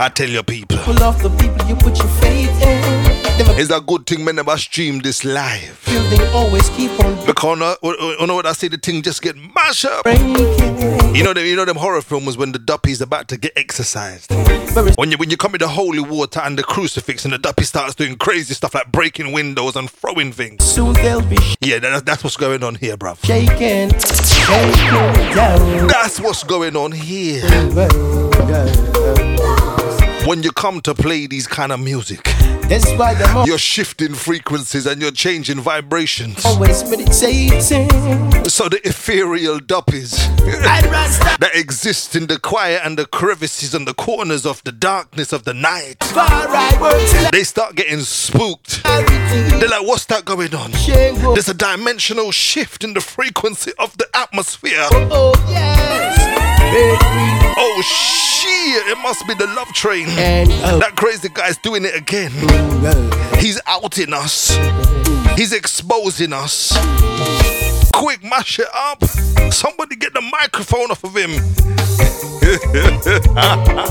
I tell you people, of the people you put your faith in. It's a good thing me never stream this live. feel they always keep on Because uh, you know what I say, the thing just get mashed up. breaking. You know them, you know them horror films when the duppy's about to get exercised. When you when you come with the holy water and the crucifix and the duppy starts doing crazy stuff like breaking windows and throwing things. soon they'll be Yeah, that, that's what's going on here, bruv. shaken down. That's what's going on here. When you come to play these kind of music, That's why I'm you're shifting frequencies and you're changing vibrations. always meditating. So the ethereal duppies that exist in the quiet and the crevices and the corners of the darkness of the night, far I work till they start getting spooked. They're like, what's that going on? There's a dimensional shift in the frequency of the atmosphere. Oh, oh yes, Baby. Oh shit, it must be the love train. and oh, That crazy guy's doing it again. He's outing us. He's exposing us. Quick, mash it up. Somebody get the microphone off of him.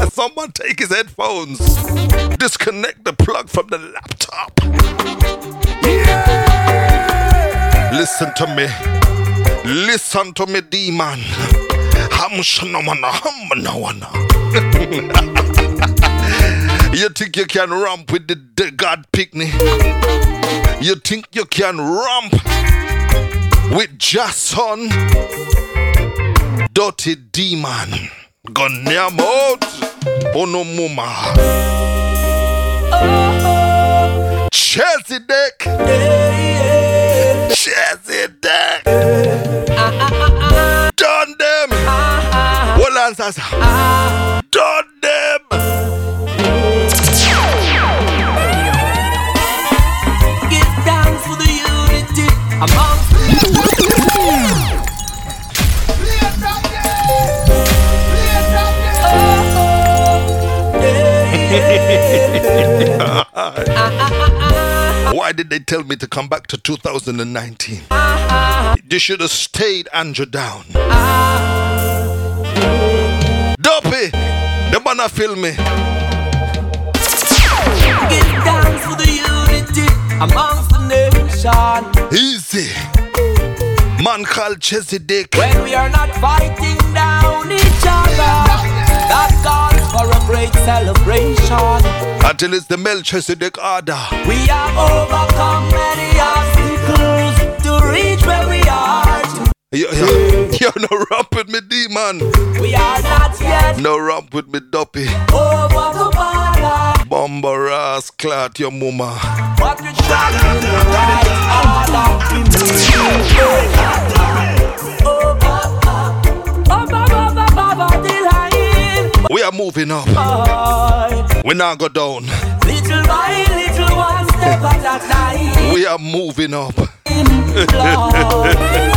Someone take his headphones. Disconnect the plug from the laptop. Yeah. Listen to me. Listen to me, demon. Hamshanawana, hamanawana. You think you can romp with the, the God picnic? You think you can romp with Jason? Dirty demon. Gonyam out. Onomuma. Oh, Chelsea deck. Chelsea deck. Done them. What answers? Done them. give thanks for the unity amongst Why did they tell me to come back to 2019? They should have stayed Andrew down. Dopey, the a film me. give thanks for the unity amongst the nation. Easy. Man called Chezidek. When we are not fighting down each other, that calls for a great celebration. Until it's the Melchizedek order. We have overcome many obstacles to reach where we are. You, you, you no rump with me, demon. We are not yet No rump with me, Dopey. over oh, the border, Bomber ass clot your mama. but we're trying in the right order. We. We are moving up. Boy, We now go down. Little by little, one step at a time. We are moving up.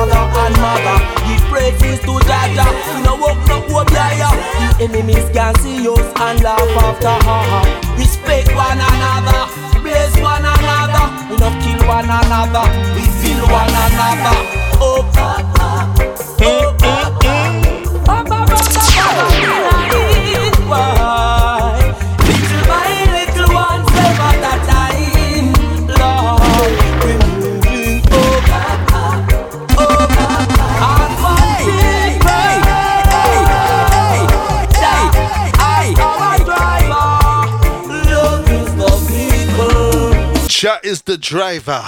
enemies can see us and laugh after, ha. Respect one another, praise one another. We not kill one another, we feel one another. Oh, is the driver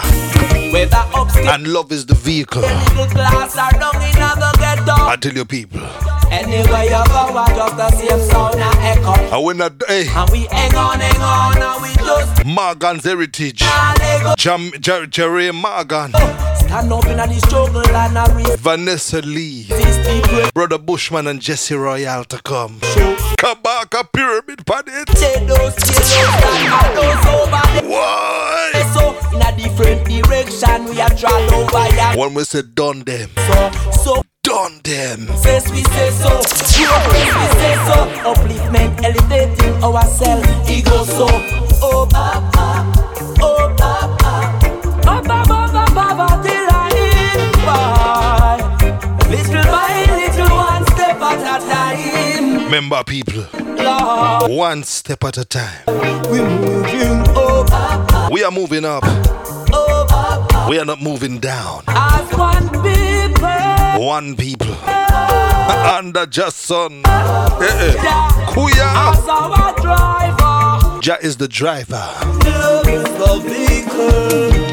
and love is the vehicle. middle class, or down in the ghetto. I tell you people. Anywhere you go, I just the same sound and echo. I win a hey, And we hang on, hang on, and we just Morgan's heritage. Ah, can't. Jam, Jer- Jerry Morgan. Oh, stand up in the struggle and a Vanessa Lee. Brother Bushman and Jesse Royale to come. Back pyramid pan it. Take those skills and those over there. Why? So, in a different direction, we are over. When we say done them, So, so, done them. Says we say so, progress we say so, upliftment, elevating ourselves, ego so, oh papa, oh papa, papa, papa, papa, till I by, little by little, one step at a time, Remember people, Lord, one step at a time. we moving, oh papa, We are moving up. We are not moving down. as one people, One people. Under just son. Eh, eh. Kuya. as our driver, Jah is the driver. love is the.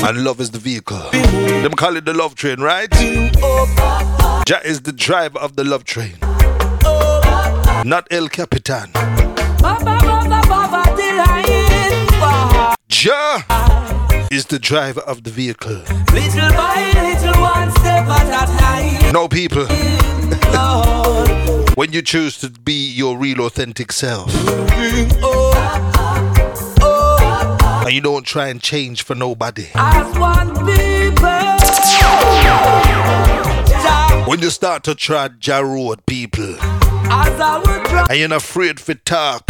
And love is the vehicle. Them call it the love train, right? Jah is the driver of the love train. Not El Capitan. Jah is the driver of the vehicle. Little by little, one step at a time, No people. When you choose to be your real authentic self and you don't try and change for nobody. as one people. Jah, When you start to trod Jah road, people, I would drive, and you're not afraid for talk,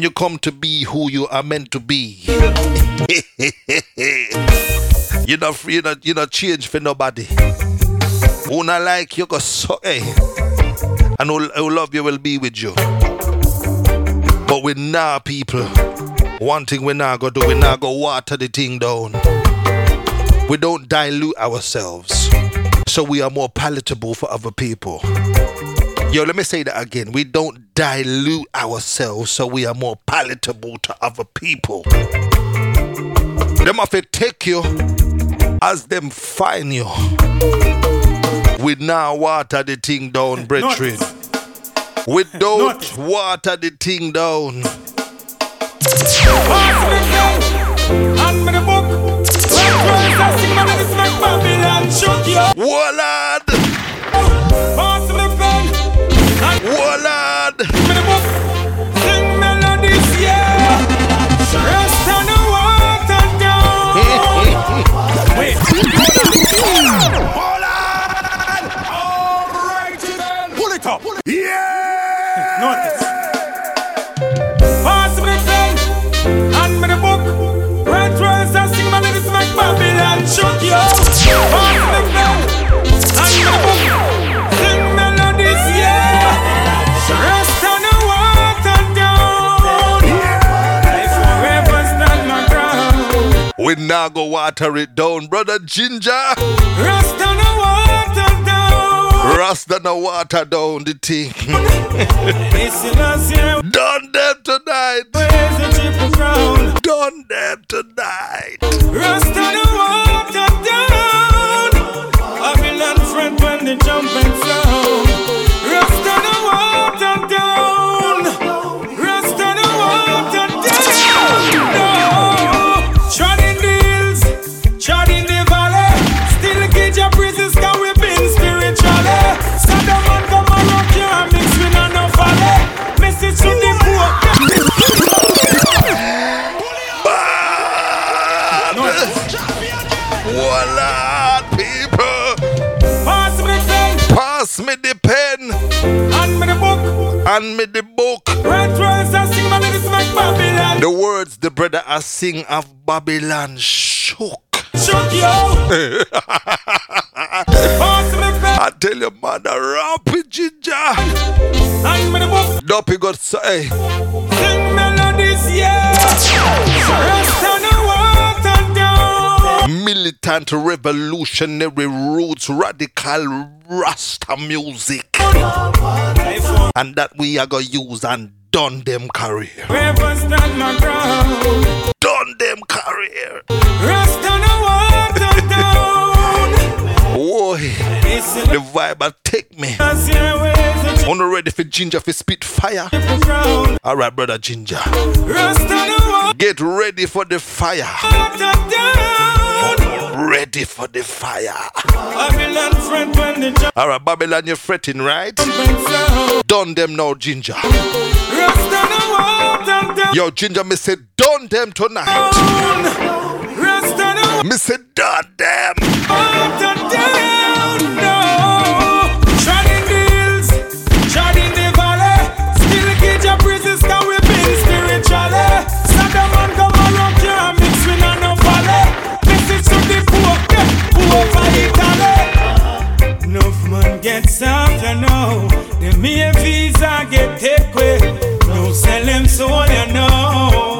when you come to be who you are meant to be, you're not you're not you're not change for nobody. Who not like you go so hey, and who, who love you will be with you. But with now people, one thing we now go do, we now go water the thing down. We don't dilute ourselves, so we are more palatable for other people. Yo, let me say that again. We don't dilute ourselves so we are more palatable to other people. Them have to take you as them find you. We now water the thing down, brethren. We don't water the thing down. We now go water it down, brother Ginger. On the water down. Rasta no water down the thing. Listen us here. Done them tonight. Praise the triple crown. Done them tonight. On the water Hand me the book. Red rose I sing my lyrics make Babylon. The words the brother I sing of Babylon shook. Shook yo. Pass me pen I tell you, man, the rapid ginger. and me the book. Dopey got say, Sing melodies, yeah. Rest on the water down. militant revolutionary roots, radical Rasta music. And that we are gonna use and done them career. Never stand my ground. Done them career. Rest on the water down. Boy, the vibe will take me. I see your ways On ready for ginger for spit fire. ground. Alright, brother Ginger. Rest on the Get ready for the fire. Ready for the fire. Babylon friend when the Alright, Babylon, you're fretting, right? Done them now, Ginger. Rest on the water down. Yo, Ginger, me say done them tonight. Rest Me say done them. The mere visa get take away. No sell them soul, you know.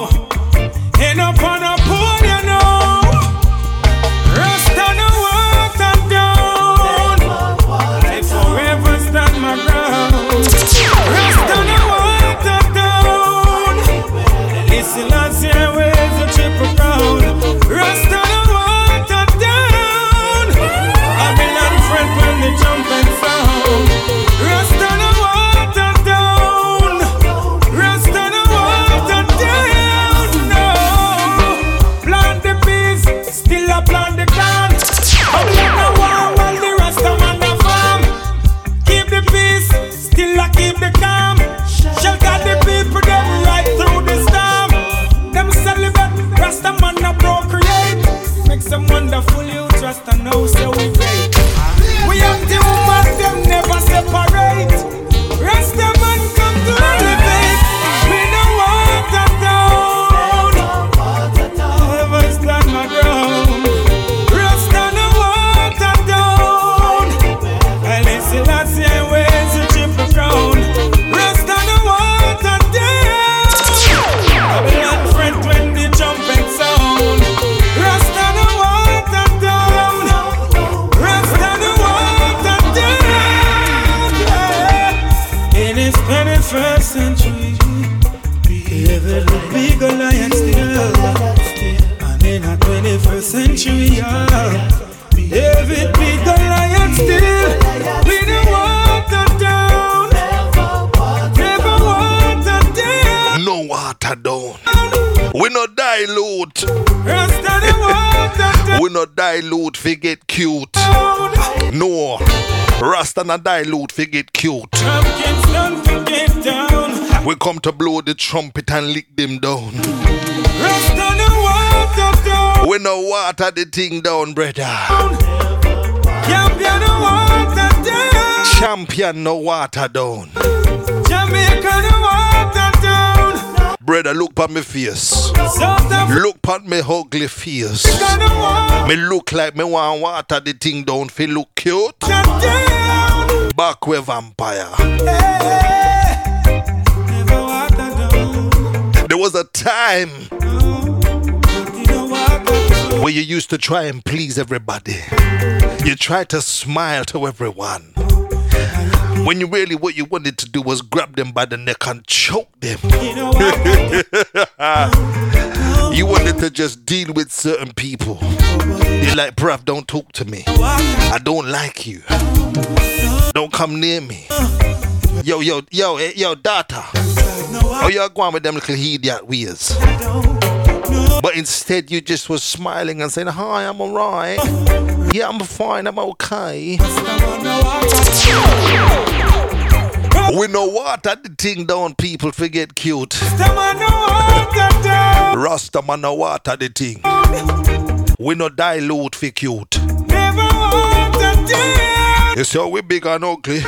Na dilute fi get cute. Done get. We come to blow the trumpet and lick them down. The down. We no water the thing down, brother. Champion the water down. Champion no water down. Jamaica the water down. Brother, look at me face. Look at me ugly face. Me look like me want water the thing down feel look cute. Back with vampire. There was a time where you used to try and please everybody. You tried to smile to everyone. When you really what you wanted to do was grab them by the neck and choke them. You wanted to just deal with certain people. You're like, bruv, don't talk to me. I don't like you. Don't come near me. Yo, yo, yo, eh, yo, data. Oh, you're going with them little idiot ways. But instead, you just was smiling and saying, Hi, I'm alright. Yeah, I'm fine, I'm okay. We know what at the thing down, people forget cute. Rasta man know what at the thing. We no dilute for cute. You see how we big and ugly?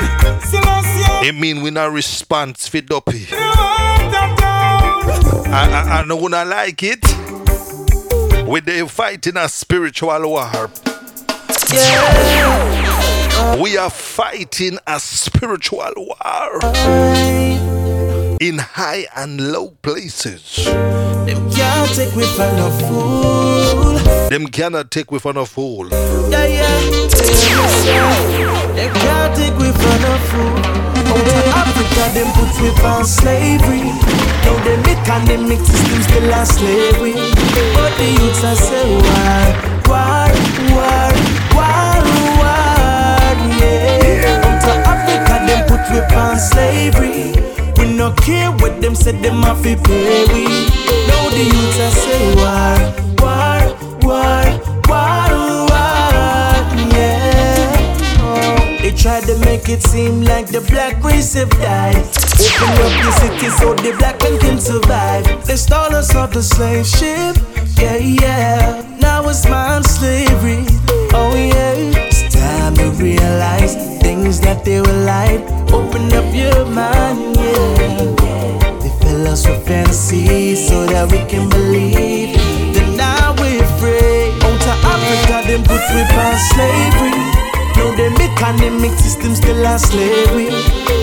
It mean we not response for dopey. you want them down. I, I, I don't wanna like it. We they fighting a spiritual war. We are fighting a spiritual war in high and low places. Them can't take for no fool. Them cannot take with on a fool. Yeah, yeah. They can't take for no fool. Of Africa, them put we on slavery. Now they make and they make systems still a slavery. But the youths are say war, war, war, war, said, them have to pay we. Now the youths are say war, war, war, war, war, yeah. They tried to make it seem like the black race have died. Open up the city so the black man can survive. They stole us off the slave ship, yeah, yeah. Now it's man slavery, oh yeah. It's time to realize things that they were lied. Open up your mind, fantasy so that we can believe that now we're free. On to Africa, them put we on slavery. And they make systems still a slavery.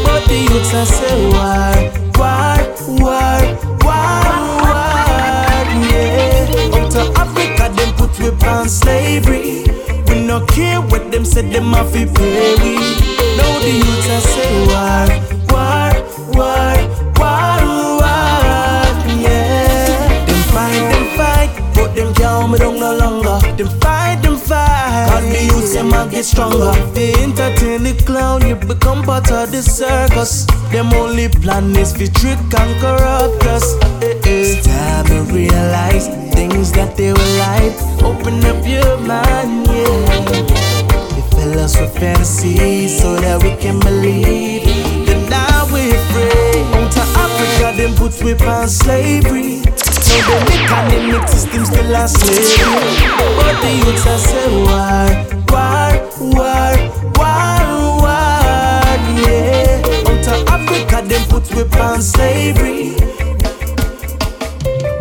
But the youths are say war, war, war, war, war, yeah. On to Africa, them put we on slavery. We no care what them said, them have to pay we. Now the youths are say war, war, war, longer. Them fight, them fight. Cause the youths them a get stronger. They entertain the clown, you become part of the circus. Them only plan is for trick and corrupt us. It's time to realize things that they were like. Open up your mind, yeah. They fill us with fantasy so that we can believe that now we're free. On to Africa, them put we on slavery. Now they make and they make systems still a slavery. But the youths are say war, war, war, war, war, yeah. On to Africa, them put we on slavery.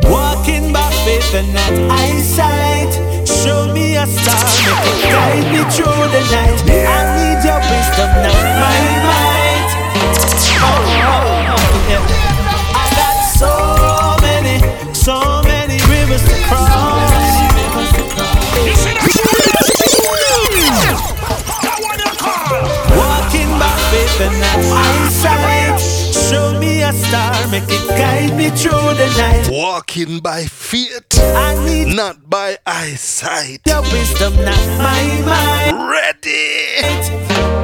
Walking by faith and not eyesight. Show me a star, make it guide me through the night. I need your wisdom, not my might. Oh, oh, oh, yeah. By faith and not eyesight. Show me a star, make it guide me through the night. Walking by feet, I need not by eyesight. your wisdom, not my mind. Ready?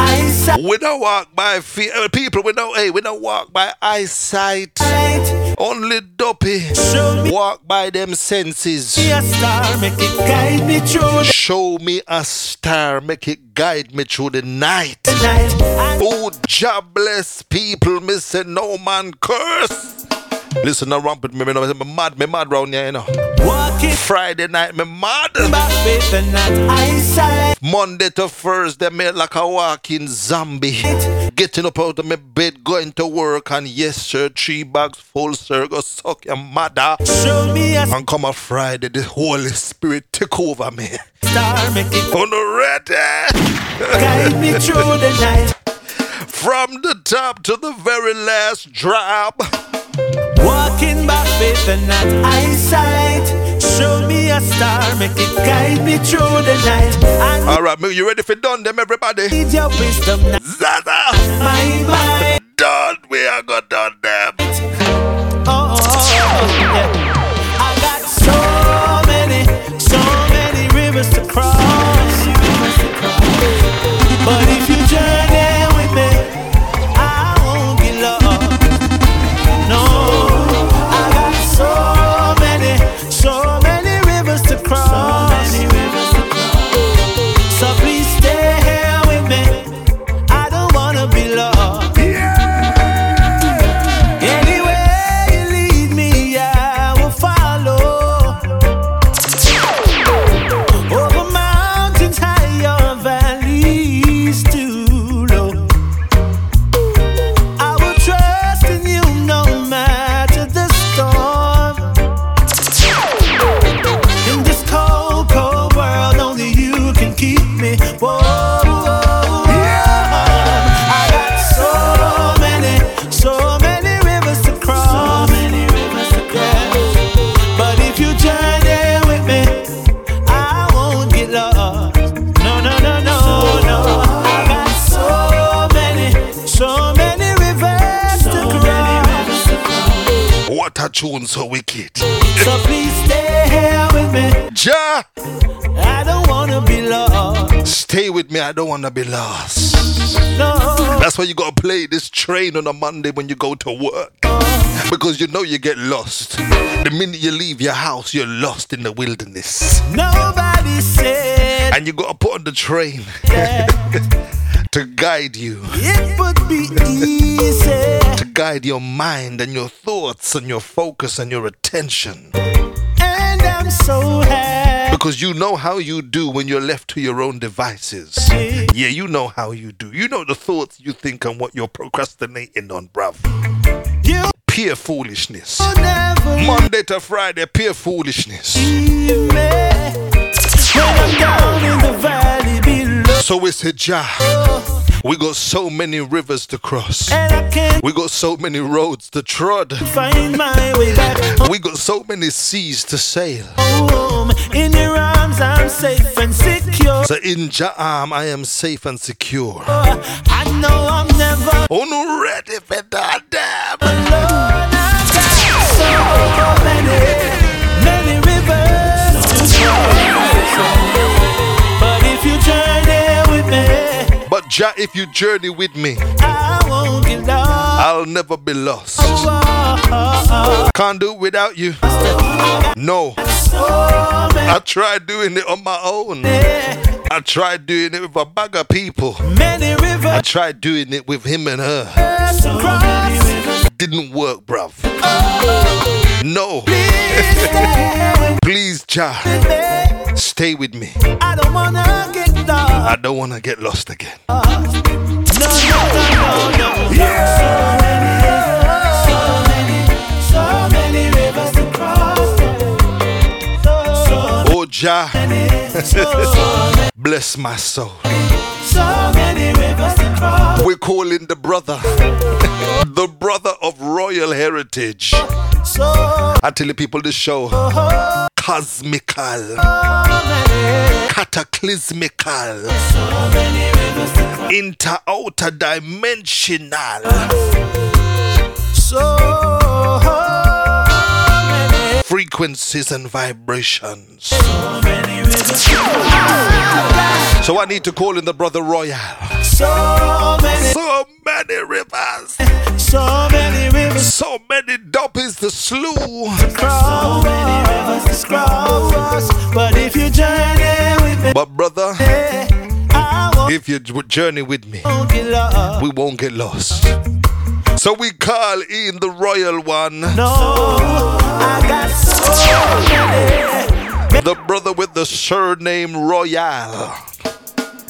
Eyesight. We don't walk by feet. uh, People, we don't, hey, we don't walk by eyesight. Only dopey walk by them senses. a star, make it guide me through Show me a star, make it guide me through the night. the night. Oh, jobless people, say no man curse. Listen, no rampant me, me, me mad, me mad round here, you know. walking Friday night, me mad. by faith and not eyesight. Monday to Thursday, me like a walking zombie. Getting up out of my bed, going to work, and yes, sir, three bags full, sir, go suck your mother. Show me a And come a Friday, the Holy Spirit take over me. star, make it oh, On ready? guide me through the night. From the top to the very last drop. Walking by faith and not eyesight. Show me a star, make it guide me through the night. I All right, me, you ready for done them, everybody? need your wisdom, not Zaza, my mind. done. We are gonna done them. Oh, oh, oh, yeah. So wicked. So please stay here with me. Jah, I don't wanna be lost. stay with me. I don't wanna be lost. No. That's why you gotta play this train on a Monday when you go to work. Because you know you get lost. The minute you leave your house, you're lost in the wilderness. Nobody And you gotta put on the train to guide you, it would be easy. to guide your mind and your thoughts and your focus and your attention. And I'm so happy. Because you know how you do when you're left to your own devices. Yeah, you know how you do. You know the thoughts you think and what you're procrastinating on, bruv. You Pure foolishness. Monday to Friday, pure foolishness. So said, Jah, we got so many rivers to cross. And I can't We got so many roads to trod. find my way back We got so many seas to sail. In your arms, I'm safe and secure. So in Jah arm, I am safe and secure. Oh, I know I'm never Oh, no, ready for that Jah, if you journey with me, I won't get lost. I'll never be lost. Oh, Can't do it without you. No, so I tried doing it on my own. I tried doing it with a bag of people. I tried doing it with him and her. cross. Didn't work, bruv. No, Please please, stay with me. I don't wanna. I don't want to get lost again. No, no, no, no. So many, so many rivers to cross. So Oh, Jah, bless my soul. so many rivers to cross. We're calling the brother, the brother of royal heritage. I tell the people the show, oh, oh. cosmical, many, cataclysmical, so many rivers to cross. inter outer dimensional, So frequencies and vibrations. so many rivers to cross. So I need to call in the brother royal. So many, So many rivers, so many rivers so many duppies to slew. So many rivers to cross. But if you journey with me, But brother, eh, if you j- journey with me, we won't get lost. So we call in the royal one, No, I got so many. the brother with the surname Royal.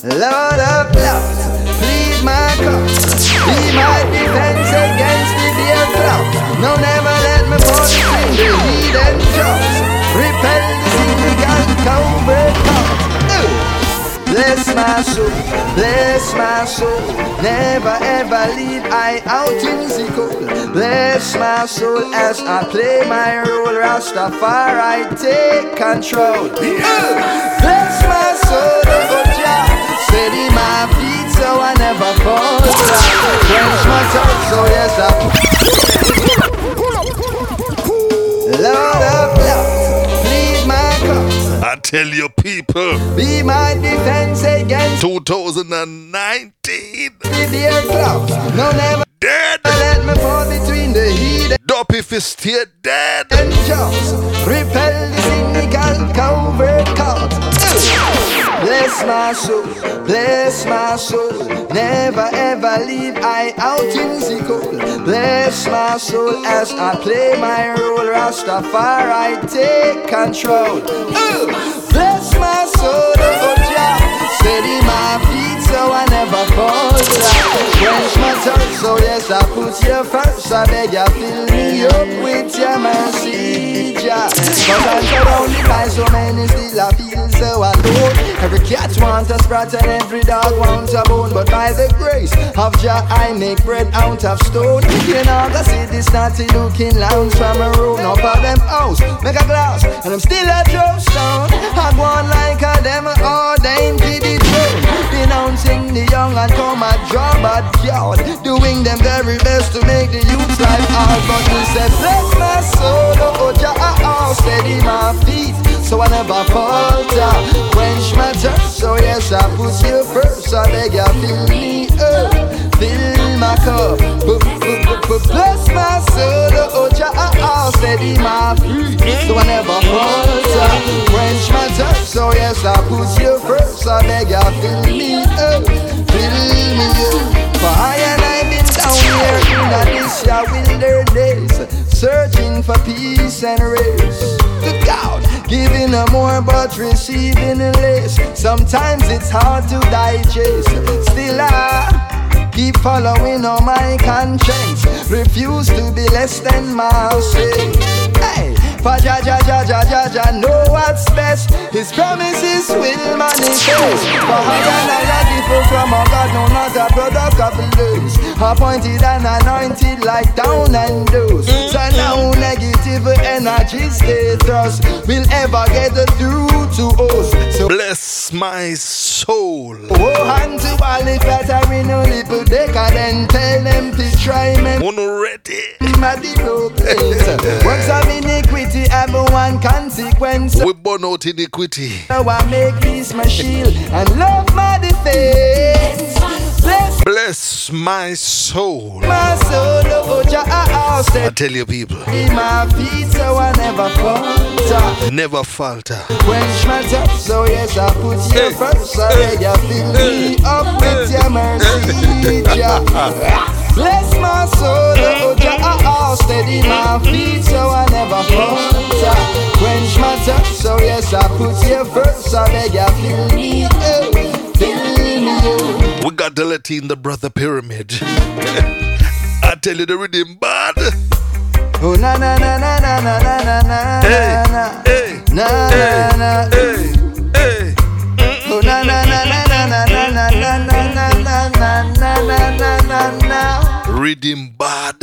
Lord of love, please my cause. Be my defense against the dear clouds. No, never let me fall between the heat and jaws. Repel the illegal coward cause. Bless my soul, bless my soul. Never ever leave I out in the cold. Bless my soul as I play my role. Rastafari take control. Bless my soul, oh Jah. Steady my feet so I never fall. Quench my thirst, so yes I. Lord of love, please my cause. I tell you, people, Be my defense against 2019, the dear clouds. No, never dead. let me fall between the heat Duppy if dead. and jaws. Repel the cynical coward cause. Bless my soul, bless my soul. Never ever leave I out in the cold. Bless my soul as I play my role. Rastafari take control. Ooh. Bless my soul. Steady my feet so I never fall down. Quench my thirst, so yes I put you first. I beg you fill me up with your mercy, Jah. But I'm surrounded by so many, still I feel so alone. Every cat wants a sprat and every dog wants a bone. But by the grace of Jah, I make bread out of stone. You know, I see this naughty looking lounge from a room. Up of them house, make a glass, and I'm still a drop stone. I go on like a them ordained to Denouncing the young and come and draw bad yard. Doing them very best to make the youth life hard. But you said, bless my soul, oh Jah, oh, steady my feet. So I never falter, quench my thirst. So yes, I put you first. I beg you, feel me up, fill my cup. B- b- b- b- Bless my soul, oh Jah, oh, steady my feet. So I never falter, quench my thirst. So yes, I put you first. I beg you, fill me up, fill me up. For I and I been down here in a this your wilderness, searching for peace and rest. To God, giving a more but receiving less. Sometimes it's hard to digest. Still I keep following on my conscience. Refuse to be less than myself. Hey. For Jah Jah Jah Jah Jah Jah know what's best. His promises will manifest. For I and are different from a God, no not a product of lose. Appointed and anointed like down and dose. So now negative energy stay thrust will ever get through to us. So Bless my soul. Oh, and to all the flattering little decadent, tell them to try me. Uno ready. My place. Works of iniquity have one consequence. We burn out iniquity. Now I make peace my shield and love my defense. Bless Bless my soul. my soul, oh, oh Jah, ah, I step tell you, people, in my feet so I never falter. never falter. Quench my thirst, so yes I put you first. I beg you fill me up with your mercy. Bless my soul, oh, oh ah, ah, Jah, steady my feet so I never falter. Quench my thirst, so yes I put you first. I beg you fill me up, fill me up. We got the Latin, the brother pyramid. I tell you, the rhythm bad. Oh na na na na na na na na na Hey, na hey, na na na. hey, hey. Oh na na na na na na na na na na na na na na na na na. Rhythm bad.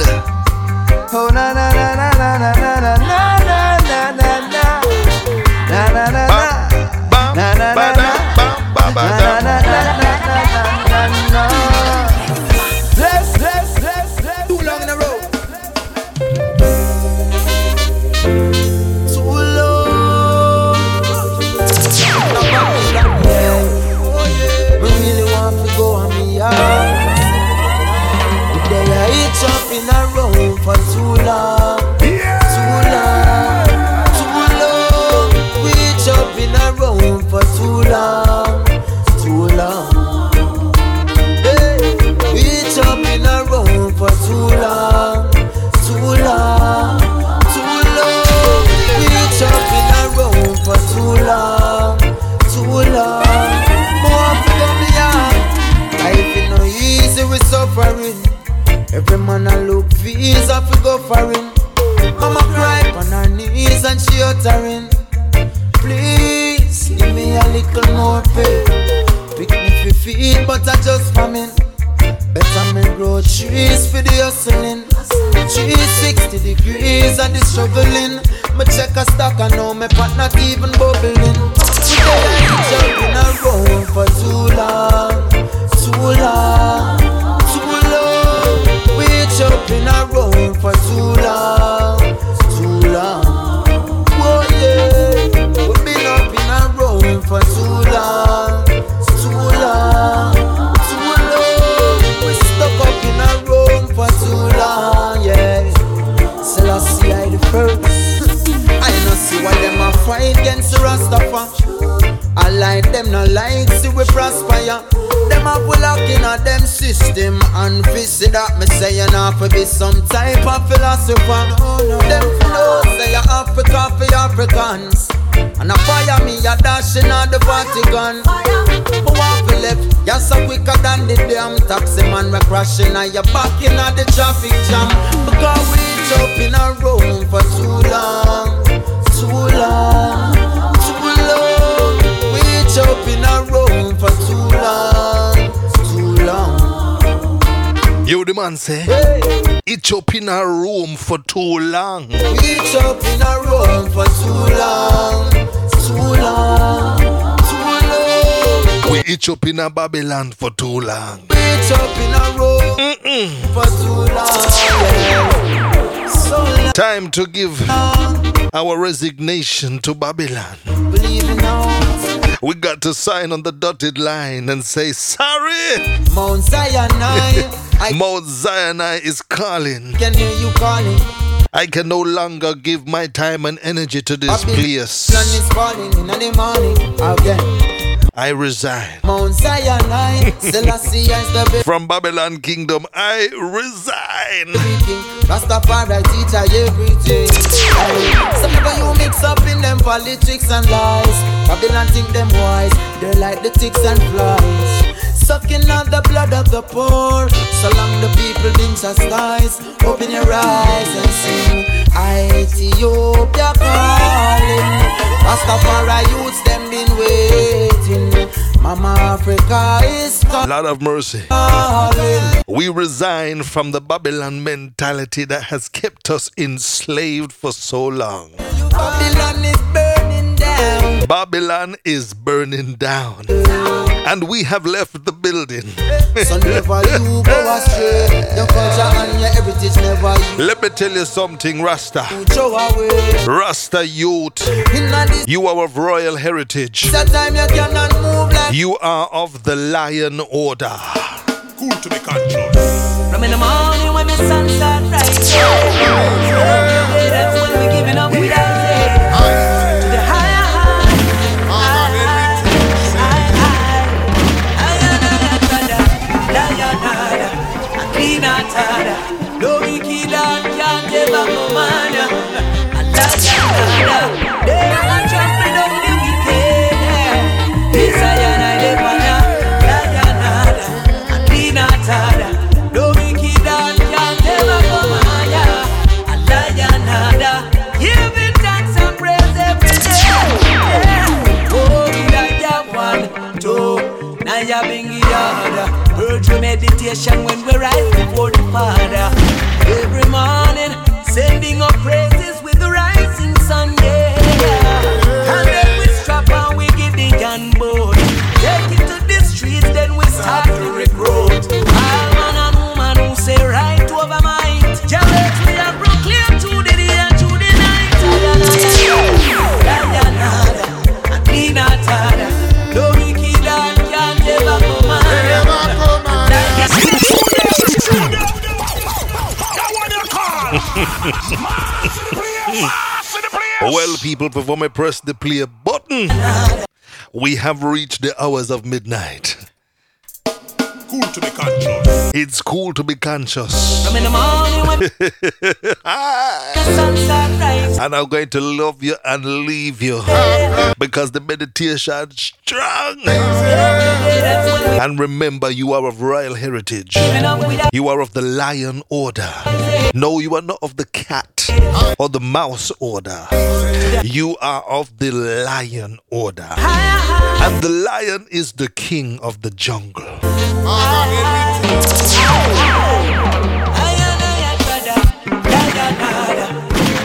Oh na na na na na na na na na na na na na na na na. Na, na, foreign. Mama cry on her knees and she uttering. Please give me a little more pay. Pick me fi feed, but I just famine. Better me grow trees for the hustling. 360 degrees and the struggling. Me check a stock and know my not even bubbling. Today I jump in a row for too long, too long, jump in a row for too long, too long. Oh yeah, we been up in a row for too long, too long, too long. We stuck up in a room for too long, yeah. Selassie I the first. I no see why them a fight against the Rastafari. I like them no like see we prosper. Them a pull lock in a them system and see that me say you not for be some type of philosopher. Them flow say you Africa for Africans. And a fire me a dashing at the Vatican. Who want to left? You're so quicker than the damn taxi man. We're crashing and you're back in the traffic jam. Because we jump in a room for too long, too long, You the man say, Hey. itch up in a room for too long. We jump in a room for too long, too long, too long. We itch Bleach up in a Babylon for too long. Bitch up in a row for too long. So long, Time to give our resignation to Babylon. believing out. We got to sign on the dotted line and say, Sorry, Mount Zion, I Mount Sinai is calling. can hear you calling. I can no longer give my time and energy to this Sun place. is falling in the morning again. I resign. Mount Zion, I Selassie the From Babylon Kingdom, I resign. Rastafari teach I everything. Some people you mix up in them politics and lies. Babylon think them wise. They're like the ticks and flies. Sucking out the blood of the poor. So long the people been chastised. Open your eyes and sing. Ethiopia calling. Rastafari youths them been waiting. Mama Africa is Lord of mercy. We resign from the Babylon mentality that has kept us enslaved for so long. Babylon is. Babylon is burning down. And we have left the building. So never you go astray. Your culture and your heritage never you Let me tell you something, Rasta. Rasta youth, In a this you are of royal heritage. you cannot move like You are of the lion order. Cool to be conscious. From in the morning when the sun start rising, yeah, that's when we giving up without higher. They are. This ever come on ya. Giving thanks and praise every day. Oh, meditation when we rise before the Father. Well, people, before I press the play button, we have reached the hours of midnight. Cool to be conscious. It's cool to be conscious. And I'm going to love you and leave you because the meditation is strong. That's when we And remember, you are of royal heritage. giving up without You are of the lion order. No, you are not of the cat or the mouse order. You are of the lion order. And the lion is the king of the jungle.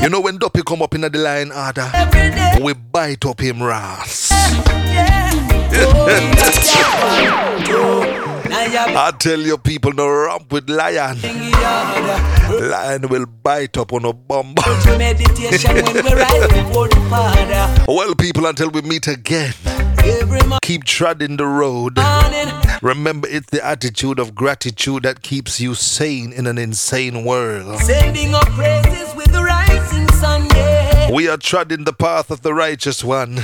You know when Duppy come up in the lion order, we bite up him ras. I tell you people, no romp with lion. Lion will bite up on a bum. Well, people, until we meet again, keep treading the road. Remember, it's the attitude of gratitude that keeps you sane in an insane world. sending up praises We are treading the path of the righteous one.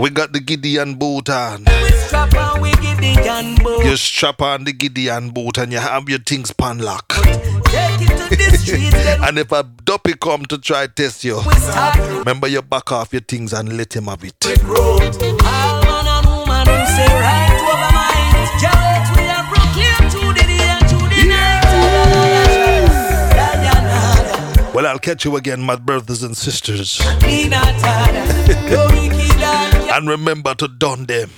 We got the Gideon boot on. then strap and we give the gun boat. You strap on the Gideon boot and you have your things pan lock. Take it to the streets, then And if a duppy come to try test you, we start to remember you back off your things and let him have it. Well, I'll catch you again, my brothers and sisters. and remember to don them.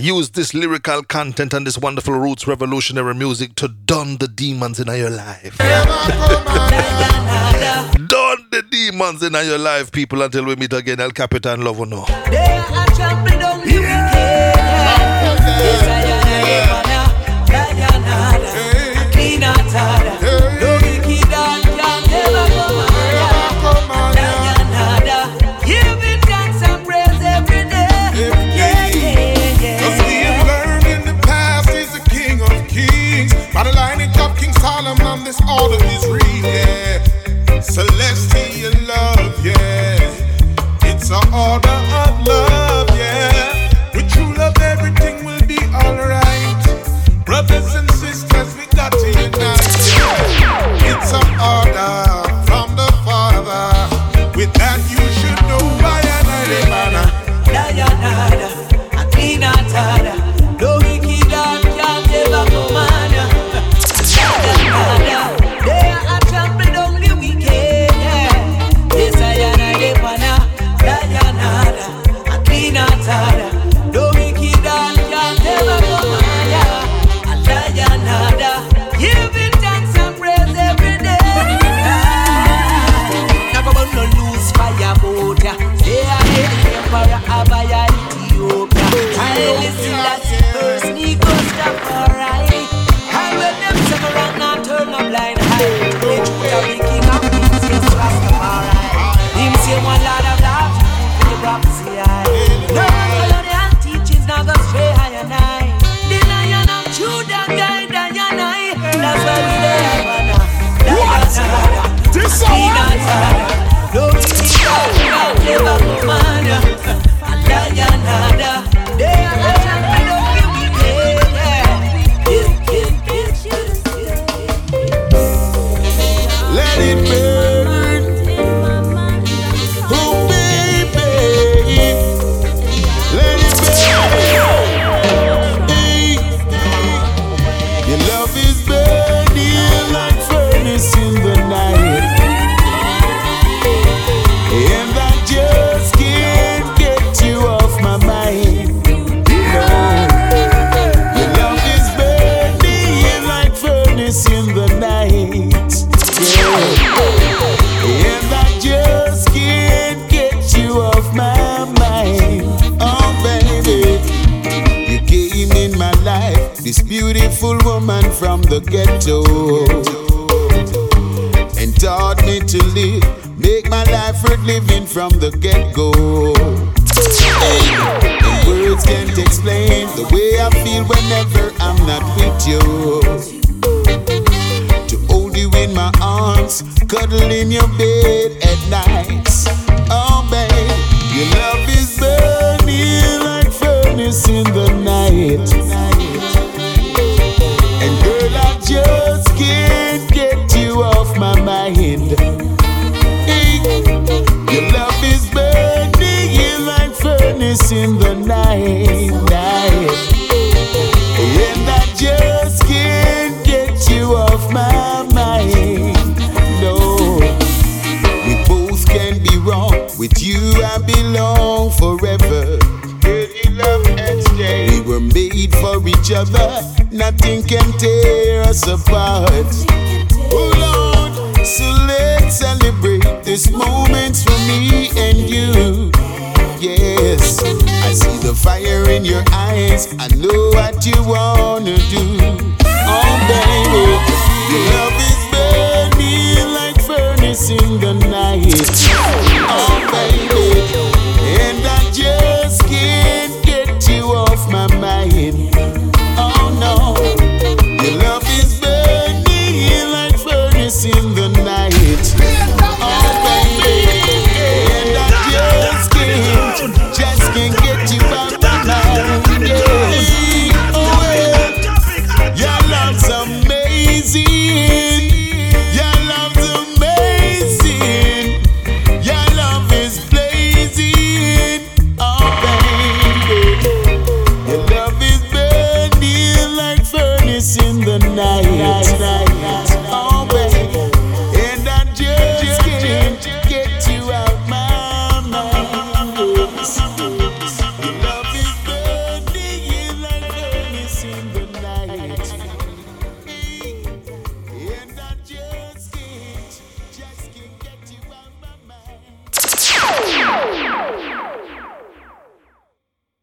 Use this lyrical content and this wonderful roots revolutionary music to don the demons in your life. don the demons in your life, people, until we meet again. El Capitan Love or no. Yeah. So. Oh,